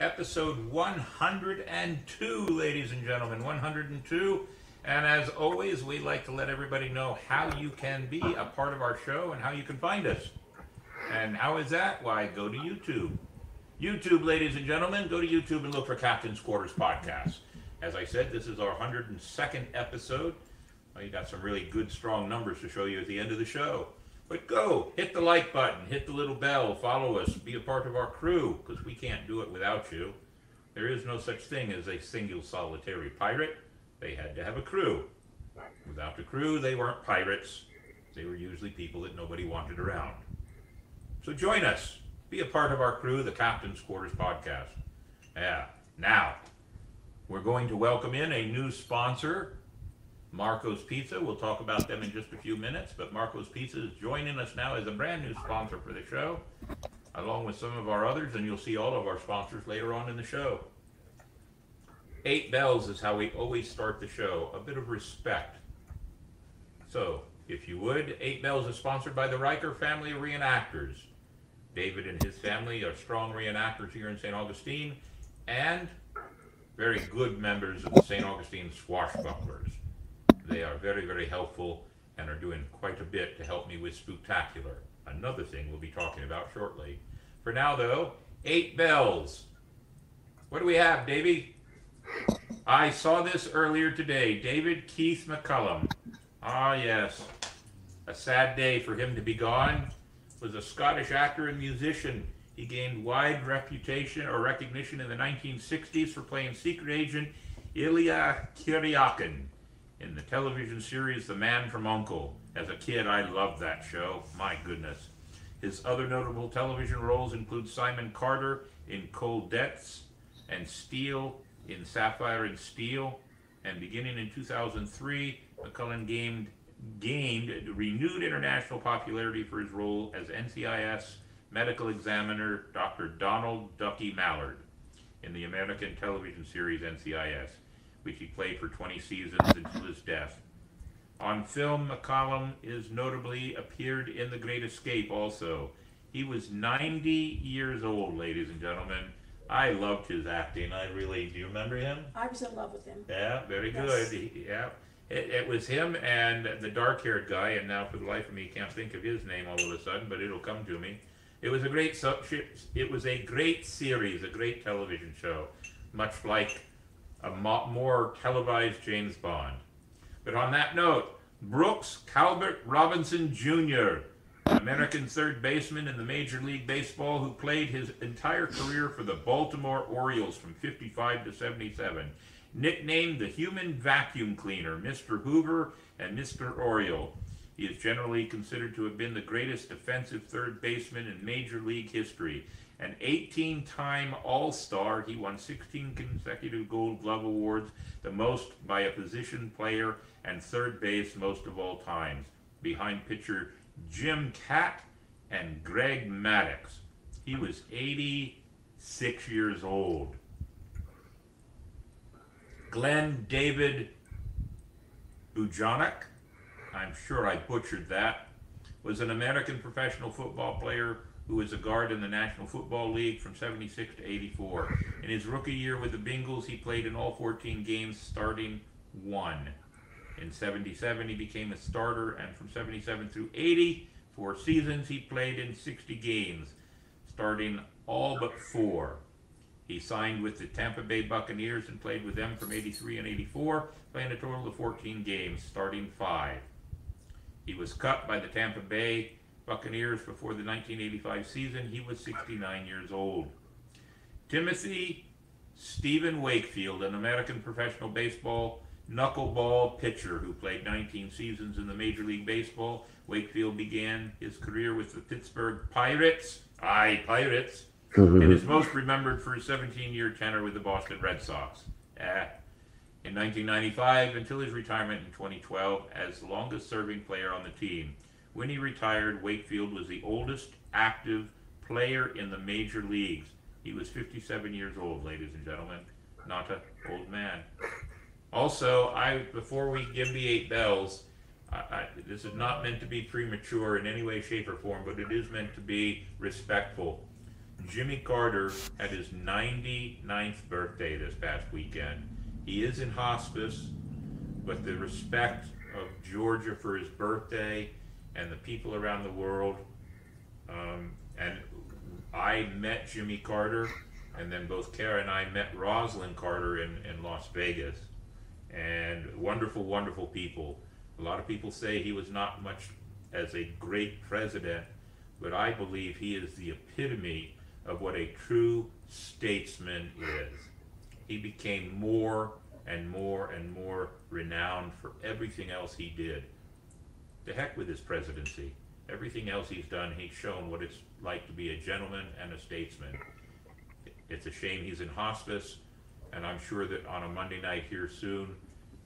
episode 102, ladies and gentlemen. 102. And as always, we like to let everybody know how you can be a part of our show and how you can find us. And how is that? Why, go to YouTube. YouTube, ladies and gentlemen, go to YouTube and look for Captain's Quarters Podcast. As I said, this is our 102nd episode. Well, you got some really good, strong numbers to show you at the end of the show. But go, hit the like button, hit the little bell, follow us, be a part of our crew, because we can't do it without you. There is no such thing as a single solitary pirate. They had to have a crew. Without the crew, they weren't pirates. They were usually people that nobody wanted around. So join us. Be a part of our crew, the Captain's Quarters Podcast. Yeah. Now, we're going to welcome in a new sponsor Marco's Pizza. We'll talk about them in just a few minutes, but Marco's Pizza is joining us now as a brand new sponsor for the show, along with some of our others, and you'll see all of our sponsors later on in the show. Eight bells is how we always start the show. A bit of respect. So, if you would, Eight Bells is sponsored by the Riker family reenactors. David and his family are strong reenactors here in St. Augustine and very good members of the St. Augustine Swashbucklers. They are very, very helpful and are doing quite a bit to help me with Spooktacular, another thing we'll be talking about shortly. For now, though, eight bells. What do we have, Davy? I saw this earlier today. David Keith McCallum. Ah, yes. A sad day for him to be gone. Was a Scottish actor and musician. He gained wide reputation or recognition in the 1960s for playing secret agent Ilya Kuryakin in the television series The Man from Uncle. As a kid, I loved that show. My goodness. His other notable television roles include Simon Carter in Colditz and Steel in Sapphire and Steel. And beginning in 2003, McCallum gained, gained renewed international popularity for his role as NCIS medical examiner Dr. Donald Ducky Mallard in the American television series NCIS which he played for 20 seasons until his death. On film, McCallum is notably appeared in The Great Escape also. He was 90 years old, ladies and gentlemen. I loved his acting. I really do. You remember him? I was in love with him. Yeah, very Yes. good. He- yeah, it, it was him and the dark-haired guy, and now for the life of me, can't think of his name all of a sudden, but it'll come to me. It was a great. It was a great series, a great television show, much like a mo- more televised James Bond. But on that note, Brooks Calvert Robinson Jr., American third baseman in the Major League Baseball who played his entire career for the Baltimore Orioles from 55 to 77, nicknamed the human vacuum cleaner, Mr. Hoover and Mr. Oriole. He is generally considered to have been the greatest defensive third baseman in Major League history. An 18 time All Star, he won 16 consecutive Gold Glove Awards, the most by a position player, and third base most of all times, behind pitcher Jim Kaat and Greg Maddux. He was 86 years old. Glenn David Bujonak, I'm sure I butchered that, was an American professional football player who was a guard in the National Football League from 76 to 84. In his rookie year with the Bengals, he played in all 14 games, starting one. In 77, he became a starter, and from 77 through 80, four seasons, he played in 60 games, starting all but four. He signed with the Tampa Bay Buccaneers and played with them from 83 and 84, playing a total of 14 games, starting five. He was cut by the Tampa Bay Buccaneers before the 1985 season. He was 69 years old. Timothy Stephen Wakefield, an American professional baseball knuckleball pitcher who played 19 seasons in the Major League Baseball. Wakefield began his career with the Pittsburgh Pirates. Aye, Pirates. and is most remembered for his 17 year tenure with the Boston Red Sox. Ah. In 1995 until his retirement in 2012 as the longest serving player on the team. When he retired, Wakefield was the oldest active player in the major leagues. He was 57 years old, ladies and gentlemen. Not an old man. Also, I before we give the eight bells, I, I, this is not meant to be premature in any way, shape, or form, but it is meant to be respectful. Jimmy Carter had his 99th birthday this past weekend. He is in hospice, but the respect of Georgia for his birthday and the people around the world. Um, and I met Jimmy Carter, and then both Kara and I met Rosalynn Carter in, in Las Vegas. And wonderful, wonderful people. A lot of people say he was not much as a great president, but I believe he is the epitome of what a true statesman is. He became more and more and more renowned for everything else he did. The heck with his presidency. Everything else he's done, he's shown what it's like to be a gentleman and a statesman. It's a shame he's in hospice, and I'm sure that on a Monday night here soon,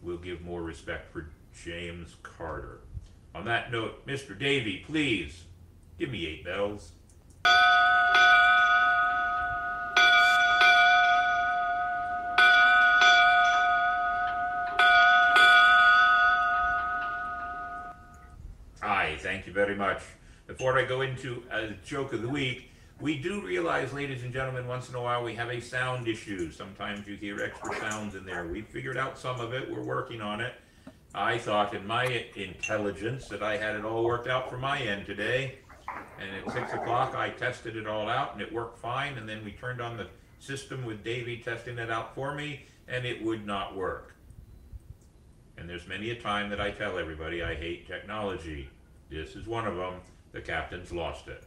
we'll give more respect for James Carter. On that note, Mr. Davy, please give me eight bells. You very much. Before I go into a joke of the week, we do realize, ladies and gentlemen, once in a while we have a sound issue. Sometimes you hear extra sounds in there. We've figured out some of it. We're working on it. I thought in my intelligence that I had it all worked out for my end today. And at six o'clock, I tested it all out and it worked fine. And then we turned on the system with Davey testing it out for me and it would not work. And there's many a time that I tell everybody I hate technology. This is one of them. The captain's lost it.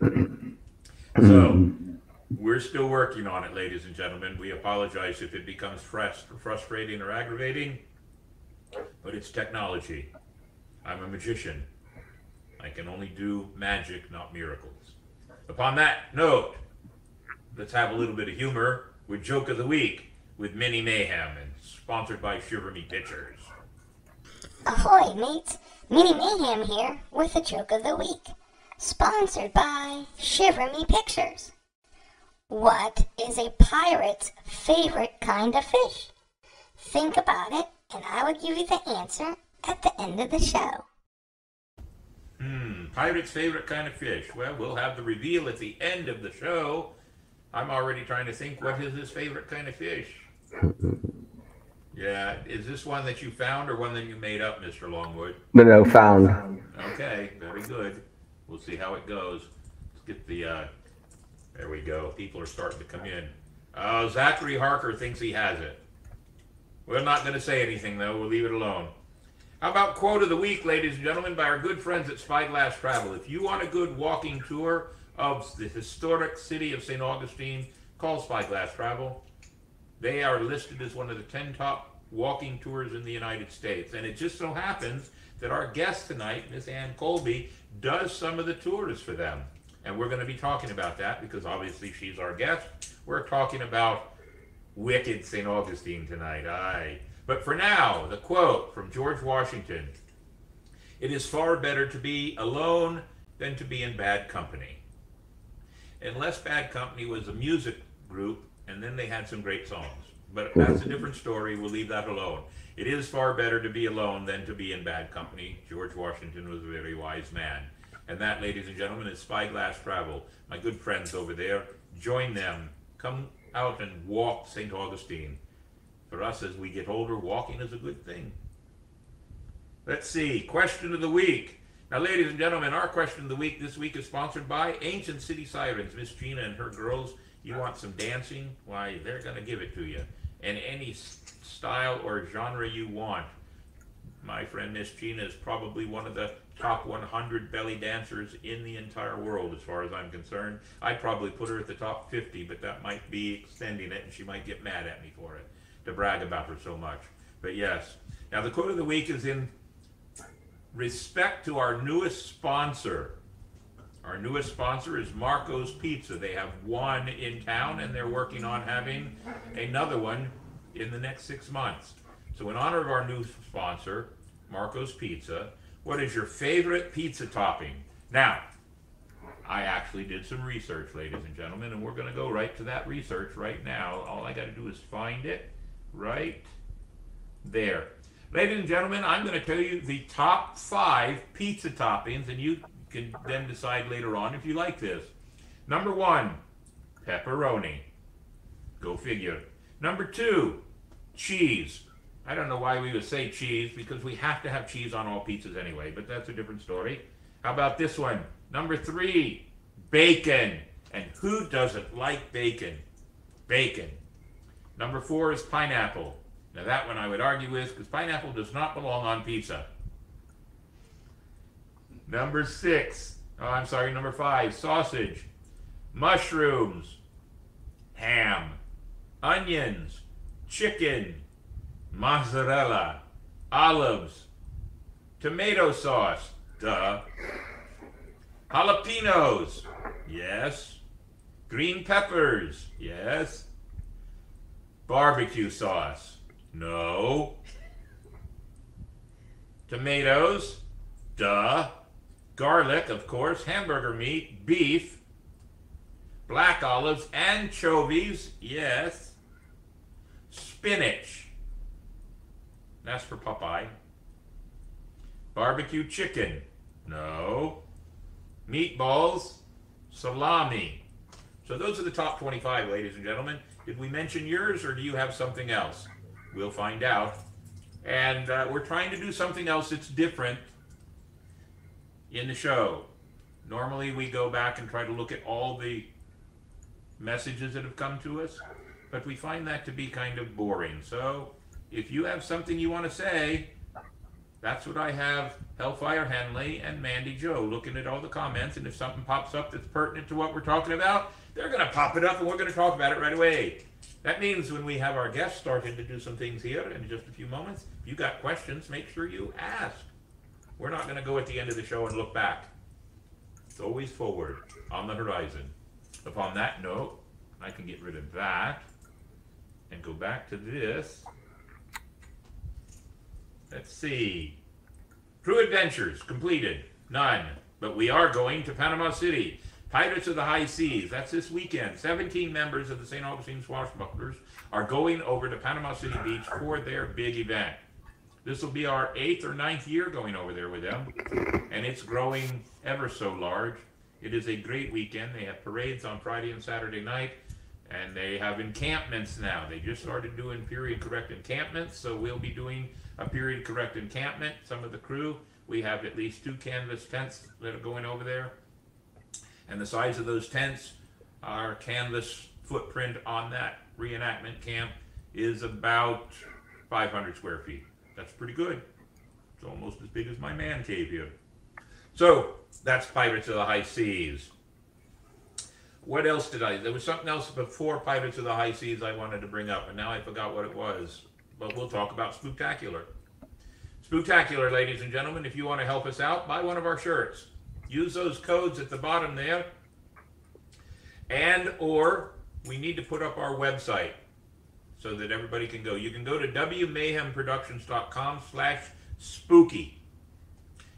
So, we're still working on it, ladies and gentlemen. We apologize if it becomes frustrating or aggravating, but it's technology. I'm a magician. I can only do magic, not miracles. Upon that note, let's have a little bit of humor with Joke of the Week with Minnie Mayhem and sponsored by Shiver Me Pictures. Ahoy, mates! Minnie Mayhem here with a Joke of the Week. Sponsored by Shiver Me Pictures. What is a pirate's favorite kind of fish? Think about it, and I will give you the answer at the end of the show. Hmm, pirate's favorite kind of fish. Well, we'll have the reveal at the end of the show. I'm already trying to think what is his favorite kind of fish. Yeah, is this one that you found or one that you made up, Mr. Longwood? No, no, found. Okay, very good. We'll see how it goes. Let's get the, uh, there we go. People are starting to come in. Oh, Zachary Harker thinks he has it. We're not going to say anything, though. We'll leave it alone. How about quote of the week, ladies and gentlemen, by our good friends at Spyglass Travel. If you want a good walking tour of the historic city of St. Augustine, call Spyglass Travel. They are listed as one of the 10 top walking tours in the United States. And it just so happens that our guest tonight, Miss Ann Colby, does some of the tours for them. And we're going to be talking about that because obviously she's our guest. We're talking about wicked St. Augustine tonight. Aye. But for now, the quote from George Washington It is far better to be alone than to be in bad company. Unless Bad Company was a music group, and then they had some great songs. But that's a mm-hmm. different story. We'll leave that alone. It is far better to be alone than to be in bad company. George Washington was a very wise man. And that, ladies and gentlemen, is Spyglass Travel. My good friends over there, join them. Come out and walk St. Augustine. For us, as we get older, walking is a good thing. Let's see, question of the week. Now, ladies and gentlemen, our question of the week this week is sponsored by Ancient City Sirens. Miss Gina and her girls, you want some dancing? Why, they're going to give it to you. And any style or genre you want. My friend Miss Gina is probably one of the top 100 belly dancers in the entire world, as far as I'm concerned. I'd probably put her at the top 50, but that might be extending it, and she might get mad at me for it, to brag about her so much. But yes. Now, the quote of the week is in respect to our newest sponsor. Our newest sponsor is Marco's Pizza. They have one in town, and they're working on having another one in the next six months. So, in honor of our new sponsor, Marco's Pizza, what is your favorite pizza topping? Now, I actually did some research, ladies and gentlemen, and we're going to go right to that research right now. All I got to do is find it right there. Ladies and gentlemen, I'm going to tell you the top five pizza toppings, and you can then decide later on if you like this. Number one, pepperoni. Go figure. Number two, cheese. I don't know why we would say cheese because we have to have cheese on all pizzas anyway, but that's a different story. How about this one? Number three, bacon. And who doesn't like bacon? Bacon. Number four is pineapple. Now, that one I would argue with because pineapple does not belong on pizza. Number six, oh, I'm sorry, number five, sausage, mushrooms, ham, onions, chicken, mozzarella, olives, tomato sauce, duh, jalapenos, yes, green peppers, yes, barbecue sauce, no, tomatoes, duh, garlic, of course, hamburger meat, beef, black olives, anchovies, yes, spinach, that's for Popeye, barbecue chicken, no, meatballs, salami. So those are the top 25, ladies and gentlemen. Did we mention yours or do you have something else? We'll find out. And uh, we're trying to do something else that's different in the show. Normally, we go back and try to look at all the messages that have come to us, but we find that to be kind of boring. So, if you have something you want to say, that's what I have Hellfire Henley and Mandy Joe looking at all the comments, and if something pops up that's pertinent to what we're talking about, they're going to pop it up and we're going to talk about it right away. That means when we have our guests starting to do some things here in just a few moments, if you got questions, make sure you ask. We're not going to go at the end of the show and look back. It's always forward on the horizon. Upon that note, I can get rid of that and go back to this. Let's see. Crew Adventures completed. None. But we are going to Panama City. Pirates of the High Seas. That's this weekend. 17 members of the St. Augustine Swashbucklers are going over to Panama City Beach for their big event. This will be our eighth or ninth year going over there with them, and it's growing ever so large. It is a great weekend. They have parades on Friday and Saturday night, and they have encampments now. They just started doing period correct encampments, so we'll be doing a period correct encampment. Some of the crew, we have at least two canvas tents that are going over there. And the size of those tents, our canvas footprint on that reenactment camp is about 500 square feet. That's pretty good. It's almost as big as my man cave here. So that's Pirates of the High Seas. What else did I? There was something else before Pirates of the High Seas I wanted to bring up, and now I forgot what it was. But we'll talk about Spooktacular. Spooktacular, ladies and gentlemen, if you want to help us out, buy one of our shirts. Use those codes at the bottom there. And or we need to put up our website so that everybody can go. You can go to wmayhemproductions.com slash spooky.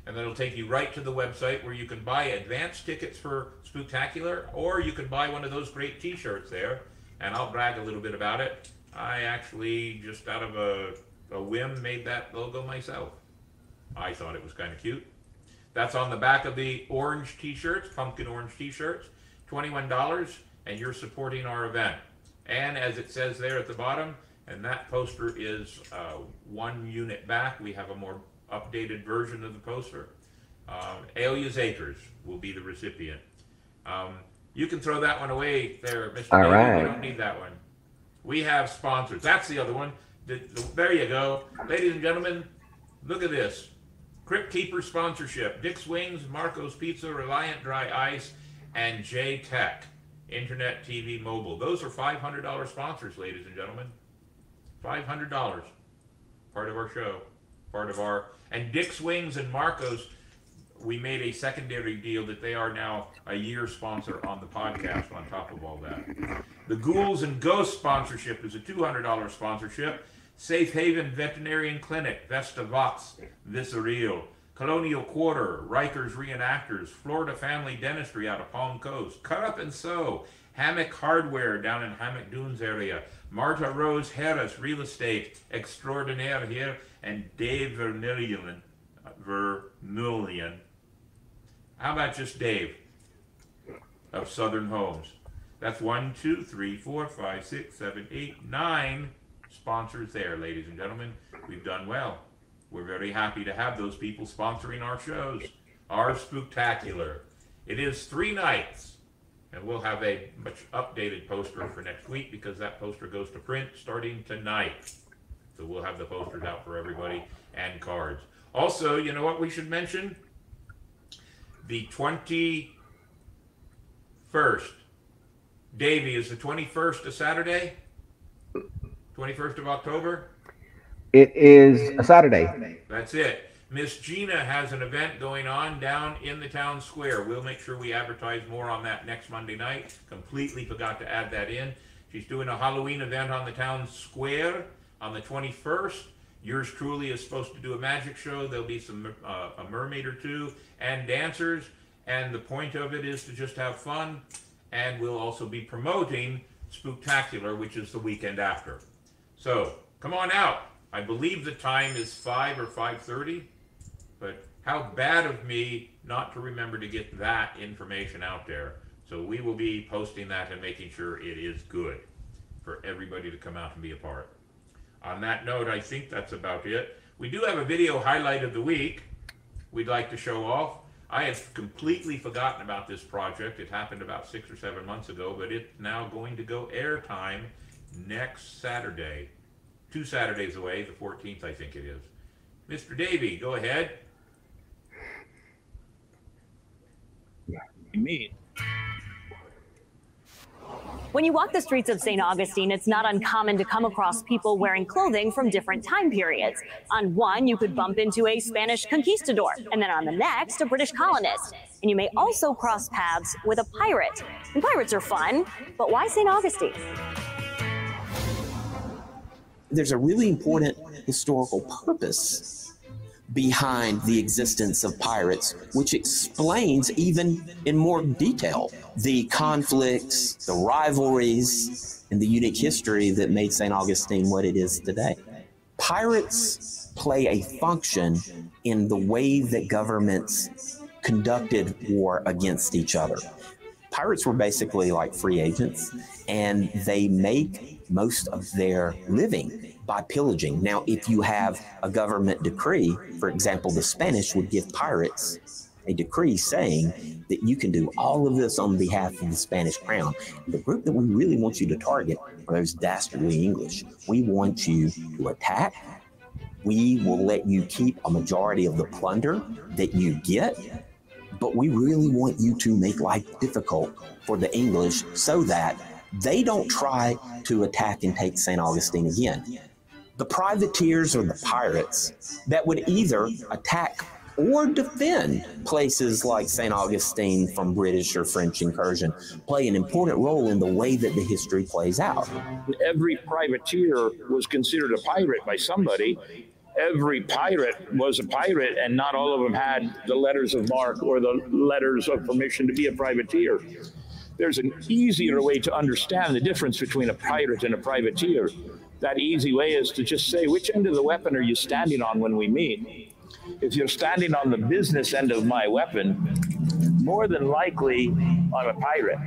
And that'll take you right to the website where you can buy advance tickets for Spooktacular, or you can buy one of those great t-shirts there. And I'll brag a little bit about it. I actually, just out of a, a whim, made that logo myself. I thought it was kind of cute. That's on the back of the orange t-shirts, pumpkin orange t-shirts, $21, and you're supporting our event. And as it says there at the bottom, and that poster is uh, one unit back, we have a more updated version of the poster. Um, Alias Acres will be the recipient. Um, you can throw that one away there, Mr. All David. right. We don't need that one. We have sponsors. That's the other one. The- the- there you go. Ladies and gentlemen, look at this. Crypt Keeper sponsorship. Dick's Wings, Marco's Pizza, Reliant Dry Ice, and J Tech. Internet, TV, mobile. Those are $500 sponsors, ladies and gentlemen. $500. Part of our show. Part of our. And Dick's Wings and Marco's, we made a secondary deal that they are now a year sponsor on the podcast on top of all that. The Ghouls and Ghosts sponsorship is a $200 sponsorship. Safe Haven Veterinarian Clinic, Vesta Vox, Viscereal, Colonial Quarter, Rikers Reenactors, Florida Family Dentistry out of Palm Coast, Cut Up and Sew, Hammock Hardware down in Hammock Dunes area, Marta Rose Harris Real Estate Extraordinaire here, and Dave Vermillion. Vermillion. How about just Dave? of Southern Homes. That's one, two, three, four, five, six, seven, eight, nine sponsors there, ladies and gentlemen. We've done well. We're very happy to have those people sponsoring our shows. Our Spooktacular. It is three nights, and we'll have a much updated poster for next week because that poster goes to print starting tonight. So we'll have the posters out for everybody and cards. Also, you know what we should mention? The 21st. Davy, is the 21st a Saturday? 21st of October? It is a Saturday. That's it. Miss Gina has an event going on down in the town square. We'll make sure we advertise more on that next Monday night. Completely forgot to add that in. She's doing a Halloween event on the town square on the 21st. Yours truly is supposed to do a magic show. There'll be some uh, a mermaid or two and dancers, and the point of it is to just have fun. And we'll also be promoting Spooktacular, which is the weekend after. So come on out. I believe the time is five or five thirty, but how bad of me not to remember to get that information out there. So we will be posting that and making sure it is good for everybody to come out and be a part. On that note, I think that's about it. We do have a video highlight of the week we'd like to show off. I had completely forgotten about this project. It happened about six or seven months ago, but it's now going to go airtime next Saturday. Two Saturdays away, the 14th, I think it is. Mr. Davy, go ahead. Me. When you walk the streets of St. Augustine, it's not uncommon to come across people wearing clothing from different time periods. On one, you could bump into a Spanish conquistador, and then on the next, a British colonist. And you may also cross paths with a pirate. And pirates are fun, but why St. Augustine? There's a really important historical purpose behind the existence of pirates, which explains even in more detail the conflicts, the rivalries, and the unique history that made St. Augustine what it is today. Pirates play a function in the way that governments conducted war against each other. Pirates were basically like free agents, and they make most of their living by pillaging. Now, if you have a government decree, for example, the Spanish would give pirates a decree saying that you can do all of this on behalf of the Spanish crown. The group that we really want you to target are those dastardly English. We want you to attack. We will let you keep a majority of the plunder that you get, but we really want you to make life difficult for the English so that they don't try to attack and take St. Augustine again the privateers or the pirates that would either attack or defend places like St. Augustine from British or French incursion play an important role in the way that the history plays out. Every privateer was considered a pirate by somebody. Every pirate was a pirate, and not all of them had the letters of marque or the letters of permission to be a privateer. There's an easier way to understand the difference between a pirate and a privateer that easy way is to just say, which end of the weapon are you standing on when we meet? If you're standing on the business end of my weapon, more than likely I'm a pirate.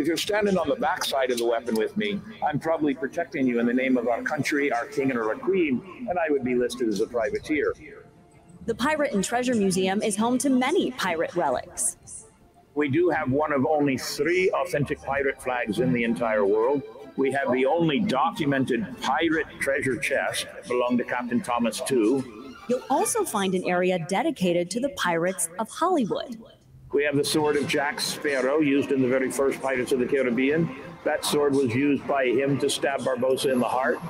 If you're standing on the backside of the weapon with me, I'm probably protecting you in the name of our country, our king, and our queen, and I would be listed as a privateer. The Pirate and Treasure Museum is home to many pirate relics. We do have one of only three authentic pirate flags in the entire world. We have the only documented pirate treasure chest belonged to Captain Thomas Tew. You'll also find an area dedicated to the pirates of Hollywood. We have the sword of Jack Sparrow, used in the very first Pirates of the Caribbean. That sword was used by him to stab Barbossa in the heart.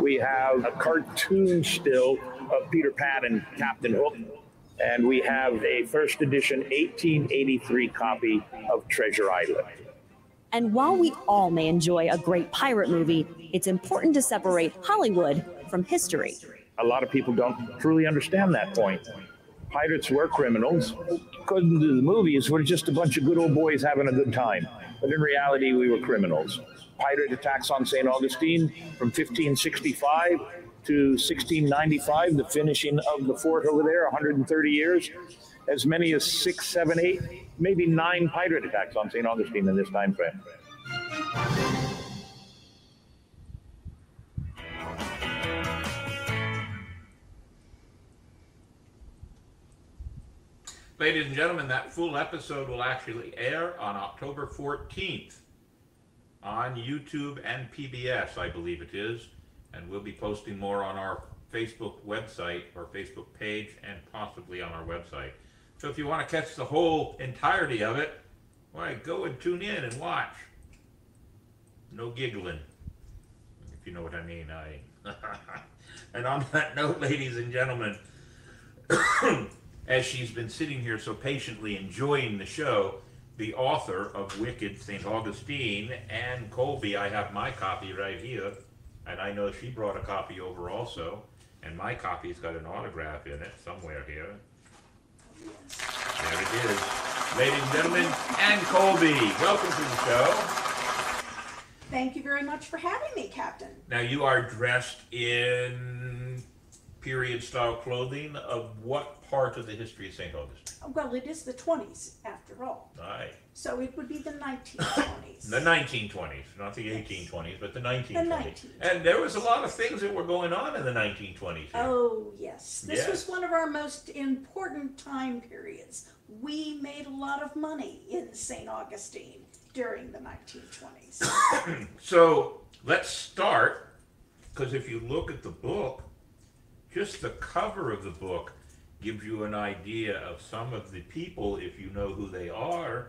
We have a cartoon still of Peter Pan and Captain Hook. And we have a first edition 1883 copy of Treasure Island. And while we all may enjoy a great pirate movie, it's important to separate Hollywood from history. A lot of people don't truly understand that point. Pirates were criminals. According to the movies, we're just a bunch of good old boys having a good time. But in reality, we were criminals. Pirate attacks on St. Augustine from 1565 to 1695, the finishing of the fort over there, 130 years. As many as six, seven, eight maybe nine pirate attacks on St. Augustine in this time frame. Ladies and gentlemen, that full episode will actually air on October 14th on YouTube and PBS, I believe it is. And we'll be posting more on our Facebook website or Facebook page and possibly on our website. So if you want to catch the whole entirety of it, why, go and tune in and watch. No giggling, if you know what I mean. I. and on that note, ladies and gentlemen, as she's been sitting here so patiently enjoying the show, the author of Wicked, St. Augustine, Ann Colby, I have my copy right here, and I know she brought a copy over also, and my copy's got an autograph in it somewhere here. There it is. Ladies and gentlemen, Ann Colby, welcome to the show. Thank you very much for having me, Captain. Now you are dressed in period style clothing of what part of the history of St. Augustine? Uh, well, it is the 20s after all. Aye. So it would be the 1920s. The 1920s, not the 1820s, but the 1920s. 1920s. And there was a lot of things that were going on in the 1920s. here. oh, yes. This Yes. was one of our most important time periods. We made a lot of money in St. Augustine during the 1920s. So let's start, because if you look at the book, just the cover of the book gives you an idea of some of the people, if you know who they are,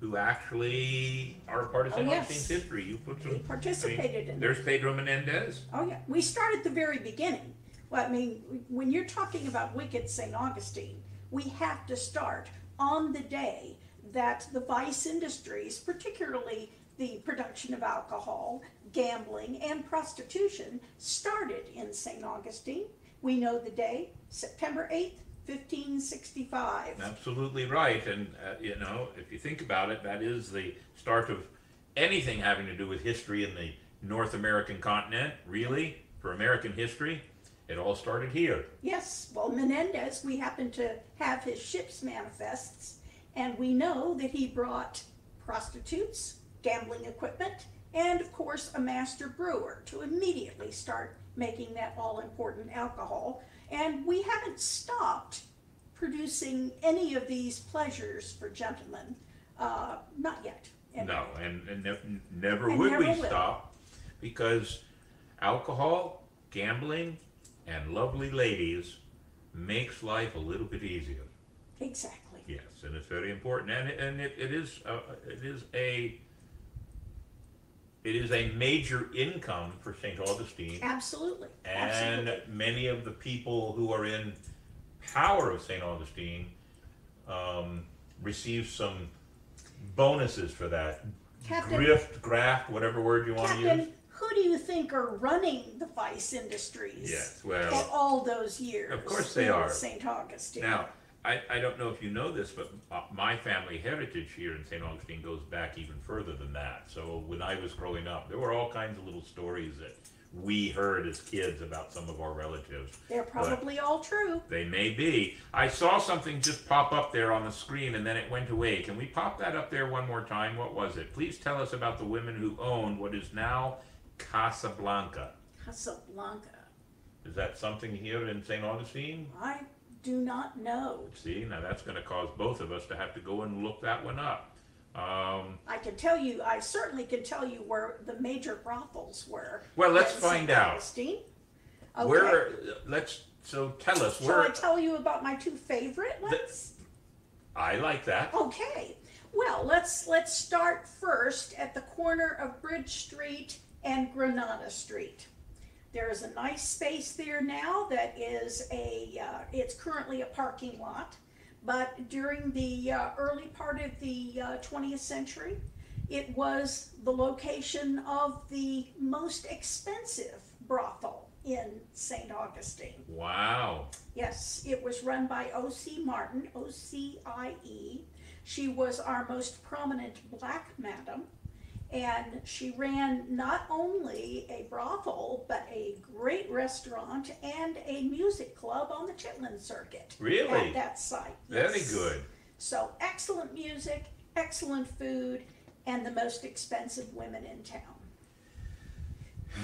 who actually are a part of Oh, St. yes. Augustine's history. You put some They participated in There's Pedro Menendez. Oh, yeah. We start at the very beginning. Well, I mean, when you're talking about Wicked St. Augustine, we have to start on the day that the vice industries, particularly the production of alcohol, gambling, and prostitution, started in St. Augustine. We know the day, September 8th, 1565. Absolutely right. And, uh, you know, if you think about it, that is the start of anything having to do with history in the North American continent, really, for American history. It all started here. Yes, well, Menendez, we happen to have his ship's manifests, and we know that he brought prostitutes, gambling equipment, and of course, a master brewer to immediately start making that all important alcohol. And we haven't stopped producing any of these pleasures for gentlemen, uh, not yet. And No, and, and ne- never And would never we will. stop because alcohol, gambling, and lovely ladies makes life a little bit easier. Exactly. Yes, and it's very important, and it, and it, it is uh, it is a it is a major income for St. Augustine, Absolutely. and Absolutely. many of the people who are in power of St. Augustine um, receive some bonuses for that. Captain- Grift, graft, whatever word you want to use. Captain, who do you think are running the vice industries? Yes, for well, all those years. Of course they are. St. Augustine. Now, I, I don't know if you know this, but uh, my family heritage here in St. Augustine goes back even further than that. So when I was growing up, there were all kinds of little stories that we heard as kids about some of our relatives. They're probably all true. They may be. I saw something just pop up there on the screen and then it went away. Can we pop that up there one more time? What was it? Please tell us about the women who owned what is now Casablanca. Casablanca. Is that something here in St. Augustine? I do not know. See, now that's going to cause both of us to have to go and look that one up. Um, I can tell you, I certainly can tell you where the major brothels were. Well, let's find out. Augustine. Okay. Where? Let's. So tell us Shall where. I tell you about my two favorite ones? I like that. Okay. Well, let's let's start first at the corner of Bridge Street and Granada Street. There is a nice space there now that is a uh, it's currently a parking lot, but during the uh, early part of the uh, 20th century, it was the location of the most expensive brothel in St. Augustine. Wow. Yes, it was run by Ocie Martin, O C I E. She was our most prominent black madam, and she ran not only a brothel, but a great restaurant and a music club on the Chitlin circuit. Really? At that site. Very good. So excellent music, excellent food, and the most expensive women in town.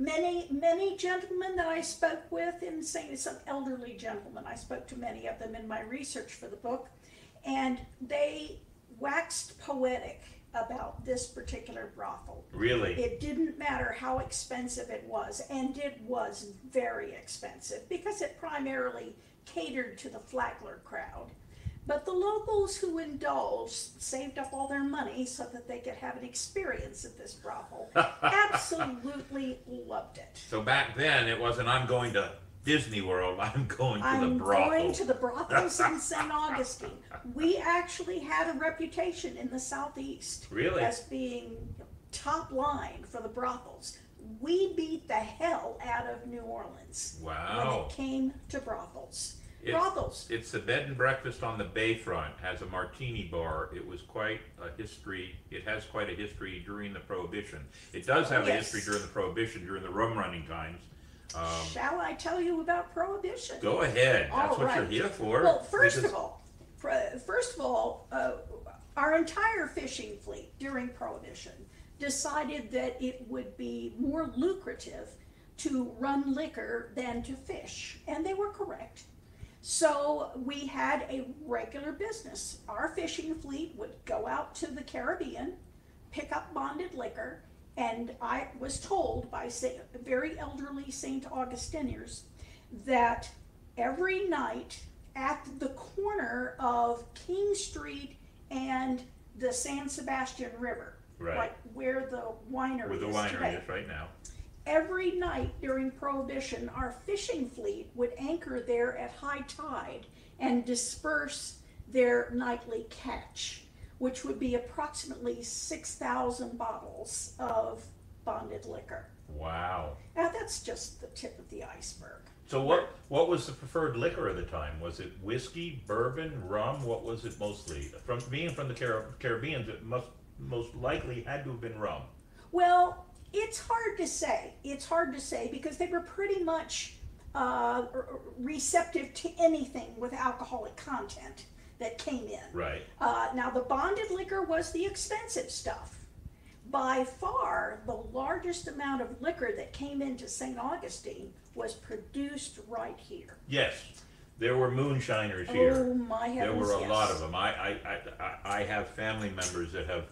Many, many gentlemen that I spoke with in St. some elderly gentlemen, I spoke to many of them in my research for the book, and they waxed poetic about this particular brothel. Really? It didn't matter how expensive it was, and it was very expensive because it primarily catered to the Flagler crowd. But the locals who indulged saved up all their money so that they could have an experience at this brothel. Absolutely loved it. So back then, it wasn't I'm going to Disney World. I'm going to the I'm brothel. going to the brothels in St. Augustine. We actually had a reputation in the southeast Really? as being top line for the brothels. We beat the hell out of New Orleans when Wow. it came to brothels. It's- brothels. It's the bed and breakfast on the bayfront. Has a martini bar. It was quite a history. It has quite a history during the Prohibition. It does have a oh, history during the Prohibition, during the rum running times. Um, Shall I tell you about prohibition? go ahead. That's All what you're here for. Well, first Because- of all, first of all, uh, our entire fishing fleet during Prohibition decided that it would be more lucrative to run liquor than to fish, and they were correct. So we had a regular business. Our fishing fleet would go out to the Caribbean, pick up bonded liquor, and I was told by very elderly St. Augustinians that every night at the corner of King Street and the San Sebastian River, Right. like where the winery where the is winery today, is right now. every night during Prohibition, our fishing fleet would anchor there at high tide and disperse their nightly catch, which would be approximately 6,000 bottles of bonded liquor. Wow. Now, that's just the tip of the iceberg. So what what was the preferred liquor at the time? Was it whiskey, bourbon, rum? What was it mostly? From being from the Car- Caribbean, it must most likely had to have been rum. Well, it's hard to say. It's hard to say because they were pretty much uh, receptive to anything with alcoholic content that came in. Right. Uh, now, the bonded liquor was the expensive stuff. By far, the largest amount of liquor that came into St. Augustine was produced right here. Yes, there were moonshiners here. Oh my There were a yes. lot of them. I, I, I, I I have family members that have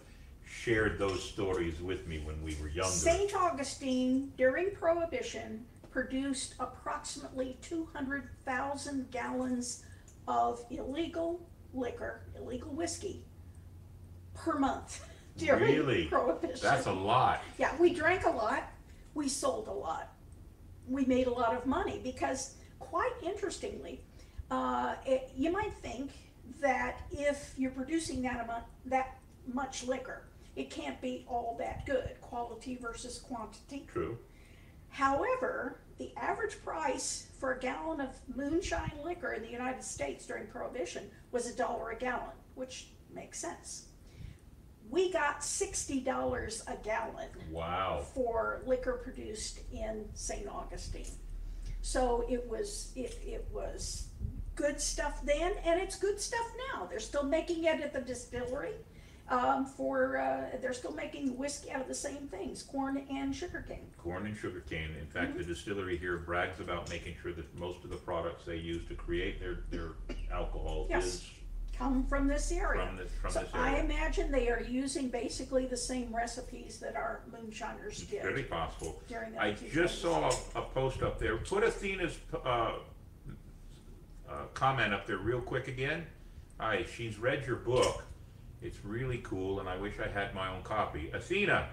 shared those stories with me when we were younger. St. Augustine, during Prohibition, produced approximately 200,000 gallons of illegal liquor, illegal whiskey, per month during Really? Prohibition. That's a lot. Yeah, we drank a lot, we sold a lot, we made a lot of money because, quite interestingly, uh, it, you might think that if you're producing that amount, that much liquor, it can't be all that good, quality versus quantity. True. However, the average price for a gallon of moonshine liquor in the United States during Prohibition was a dollar a gallon, which makes sense. We got sixty dollars a gallon Wow. for liquor produced in St. Augustine. So it was it, it was good stuff then, and it's good stuff now. They're still making it at the distillery. Um, for uh, they're still making whiskey out of the same things, corn and sugarcane. Corn and sugarcane. In fact, Mm-hmm. the distillery here brags about making sure that most of the products they use to create their, their alcohol Yes. is Come from this area. from this from so this I imagine they are using basically the same recipes that our moonshiners did. Very possible. I just saw a, a post up there. Put Athena's uh, uh, comment up there real quick again. Hi, she's read your book. It's really cool, and I wish I had my own copy. Athena,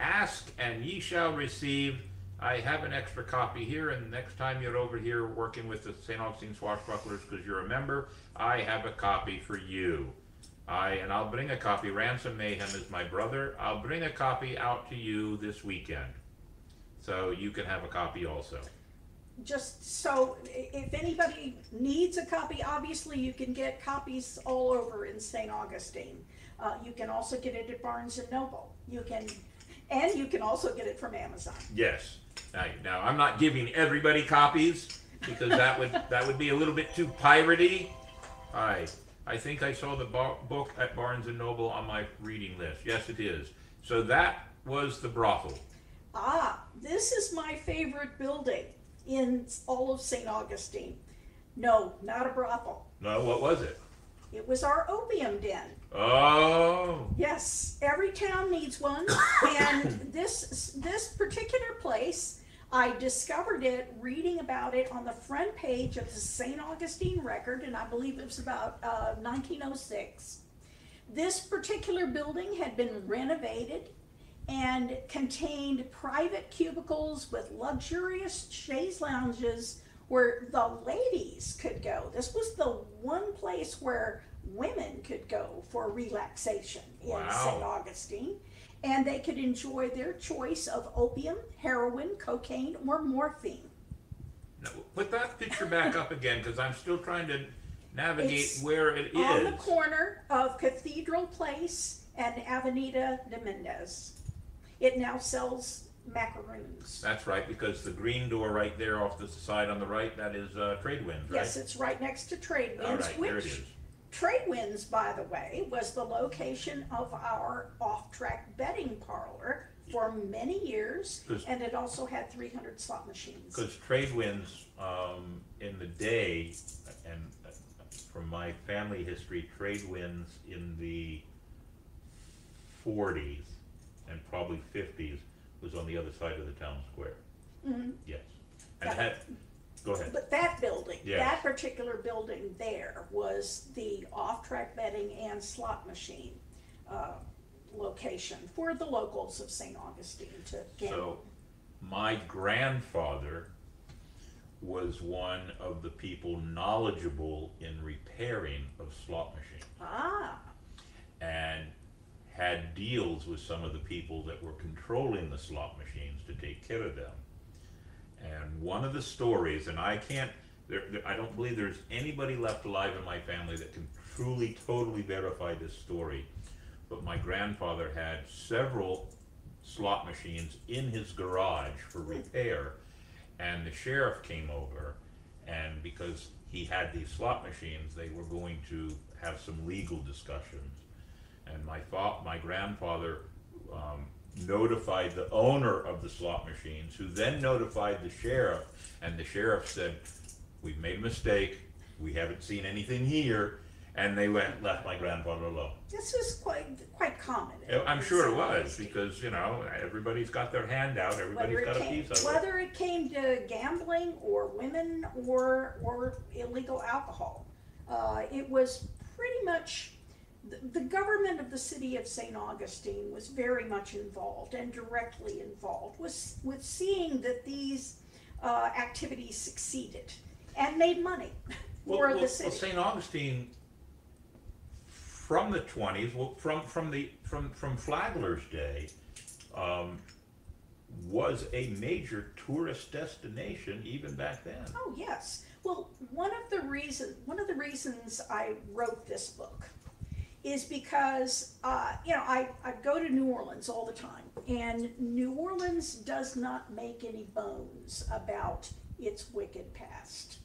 ask and ye shall receive. I have an extra copy here, and next time you're over here working with the St. Augustine Swashbucklers because you're a member, I have a copy for you. I and I'll bring a copy. Ransom Mayhem is my brother. I'll bring a copy out to you this weekend, so you can have a copy also. Just so if anybody needs a copy, obviously you can get copies all over in St. Augustine. Uh, you can also get it at Barnes and Noble. You can, and you can also get it from Amazon. Yes. Now, now I'm not giving everybody copies because that would that would be a little bit too piratey. Aye. I think I saw the bo- book at Barnes and Noble on my reading list. Yes, it is. So that was the brothel. Ah, this is my favorite building in all of St. Augustine. No, not a brothel. No, what was it? It was our opium den. Oh, Yes, every town needs one, and this this particular place, I discovered it reading about it on the front page of the St. Augustine Record, and I believe it was about uh, 1906. This particular building had been renovated and contained private cubicles with luxurious chaise lounges where the ladies could go. This was the one place where women could go for relaxation in Wow. St. Augustine. And they could enjoy their choice of opium, heroin, cocaine, or morphine. no, put that picture back up again because I'm still trying to navigate It's where it is. On the corner of Cathedral Place and Avenida Menendez. It now sells macaroons. That's right, because the green door right there off the side on the right, that is uh, Trade Winds, right? Yes, it's right next to Trade All Winds, right, there it which is. Trade Winds, by the way, was the location of our off-track betting parlor for many years, 'Cause- and it also had 300 slot machines. Because Trade Winds, um, in the day, and uh, from my family history, Trade Winds in the forties and probably fifties was on the other side of the town square. Yes, and it had, go ahead. But that building, Yes. that particular building there was the off-track betting and slot machine uh, location for the locals of St. Augustine to So, gamble. my grandfather was one of the people knowledgeable in repairing of slot machines. Ah, and had deals with some of the people that were controlling the slot machines to take care of them. And one of the stories, and I can't, there, there- I don't believe there's anybody left alive in my family that can truly, totally verify this story. But my grandfather had several slot machines in his garage for repair, and the sheriff came over, and because he had these slot machines, they were going to have some legal discussions. And my fa- my grandfather um, notified the owner of the slot machines, who then notified the sheriff, and the sheriff said, "We've made a mistake. We haven't seen anything here," and they went left my grandfather alone. this was quite quite common. I'm sure it was because you know everybody's got their hand out. Everybody's whether got it a came, piece of it. whether it came to gambling or women or or illegal alcohol, uh, it was pretty much the, government of the city of St. Augustine was very much involved and directly involved with with seeing that these uh, activities succeeded and made money Well, for well, the city. well. St. Augustine, from the twenties, well, from from the from from Flagler's day, um, was a major tourist destination even back then. Oh yes. Well, one of the reason one of the reasons I wrote this book is because uh, you know I, I go to New Orleans all the time, and New Orleans does not make any bones about its wicked past.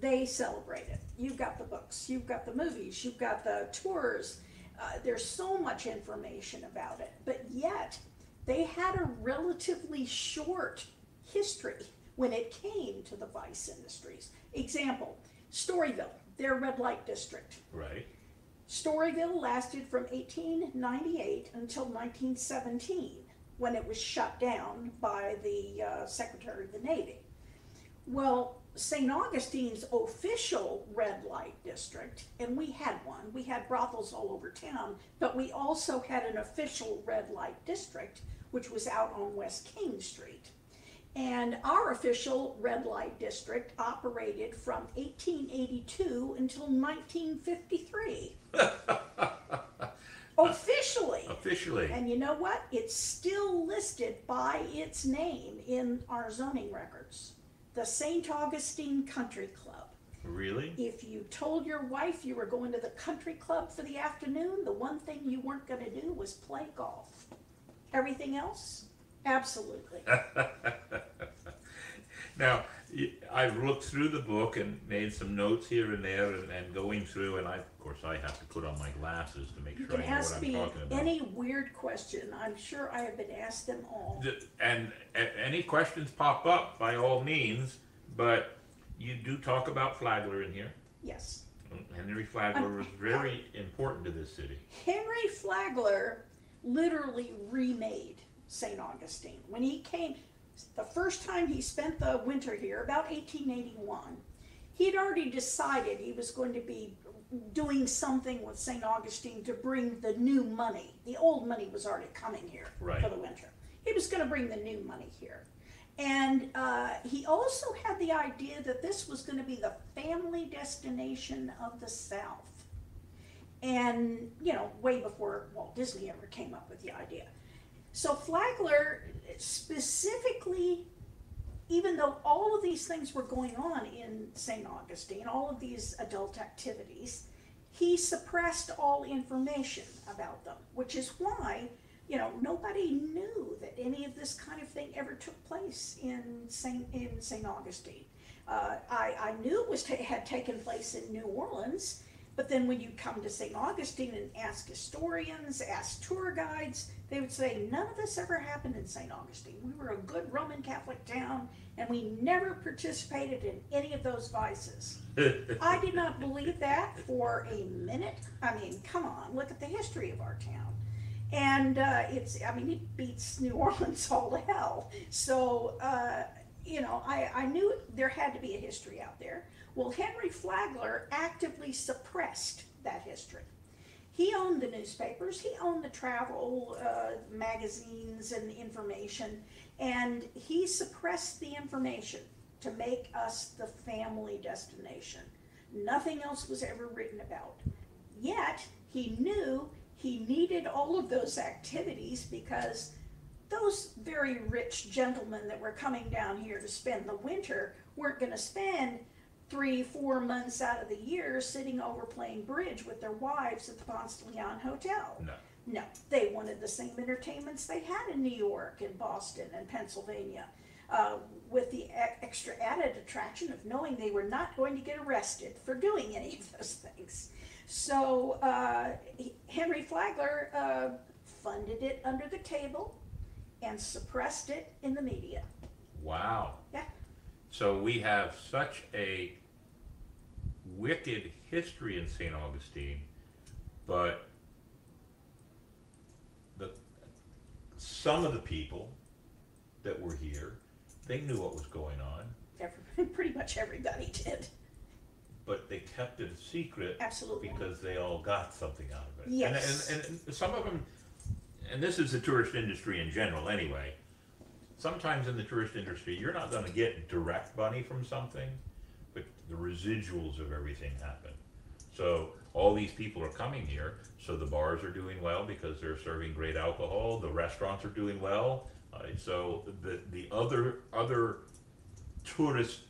They celebrate it. You've got the books, you've got the movies, you've got the tours. Uh, there's so much information about it, but yet they had a relatively short history when it came to the vice industries. Example, Storyville, their red light district. Right. Storyville lasted from 1898 until 1917, when it was shut down by the uh, Secretary of the Navy. Well, St. Augustine's official red light district, and we had one, we had brothels all over town, but we also had an official red light district, which was out on West King Street. And our official red light district operated from 1882 until 1953. Officially. Officially. And you know what? It's still listed by its name in our zoning records. The St. Augustine Country Club. Really? If you told your wife you were going to the country club for the afternoon, the one thing you weren't going to do was play golf. Everything else? Absolutely. Now, I've looked through the book and made some notes here and there and, and going through, and I, of course, I have to put on my glasses to make You sure I know what I'm talking about. any weird question. I'm sure I have been asked them all. And a- any questions pop up, by all means, but you do talk about Flagler in here. Yes. Henry Flagler was very important to this city. Henry Flagler literally remade St. Augustine. When he came, the first time he spent the winter here, about 1881, he'd already decided he was going to be doing something with St. Augustine to bring the new money. The old money was already coming here Right. for the winter. He was going to bring the new money here. And uh, he also had the idea that this was going to be the family destination of the South and you know way before walt disney ever came up with the idea so flagler specifically even though all of these things were going on in st augustine all of these adult activities he suppressed all information about them which is why you know nobody knew that any of this kind of thing ever took place in st in st augustine. Uh, I, I knew it was had taken place in New Orleans, but then when you come to St. Augustine and ask historians, ask tour guides, they would say none of this ever happened in St. Augustine. We were a good Roman Catholic town, and we never participated in any of those vices. I did not believe that for a minute. I mean, come on, look at the history of our town. And uh, it's, I mean, it beats New Orleans all to hell. So, uh, you know, I, I knew there had to be a history out there. Well, Henry Flagler actively suppressed that history. He owned the newspapers, he owned the travel uh, magazines and information, and he suppressed the information to make us the family destination. Nothing else was ever written about. Yet, he knew he needed all of those activities because those very rich gentlemen that were coming down here to spend the winter weren't going to spend three, four months out of the year sitting over playing bridge with their wives at the Ponce de Leon Hotel. No. No, they wanted the same entertainments they had in New York and Boston and Pennsylvania, uh, with the extra added attraction of knowing they were not going to get arrested for doing any of those things. So uh, Henry Flagler uh, funded it under the table and suppressed it in the media. Wow. Yeah. So we have such a wicked history in St. Augustine, but the some of the people that were here, they knew what was going on, Every, pretty much everybody did. but they kept it a secret Absolutely. because they all got something out of it. Yes. And, and, and some of them, and this is the tourist industry in general anyway. Sometimes in the tourist industry, you're not going to get direct money from something, the residuals of everything happen. So all these people are coming here, so the bars are doing well because they're serving great alcohol. The restaurants are doing well. Uh, so the the other other tourist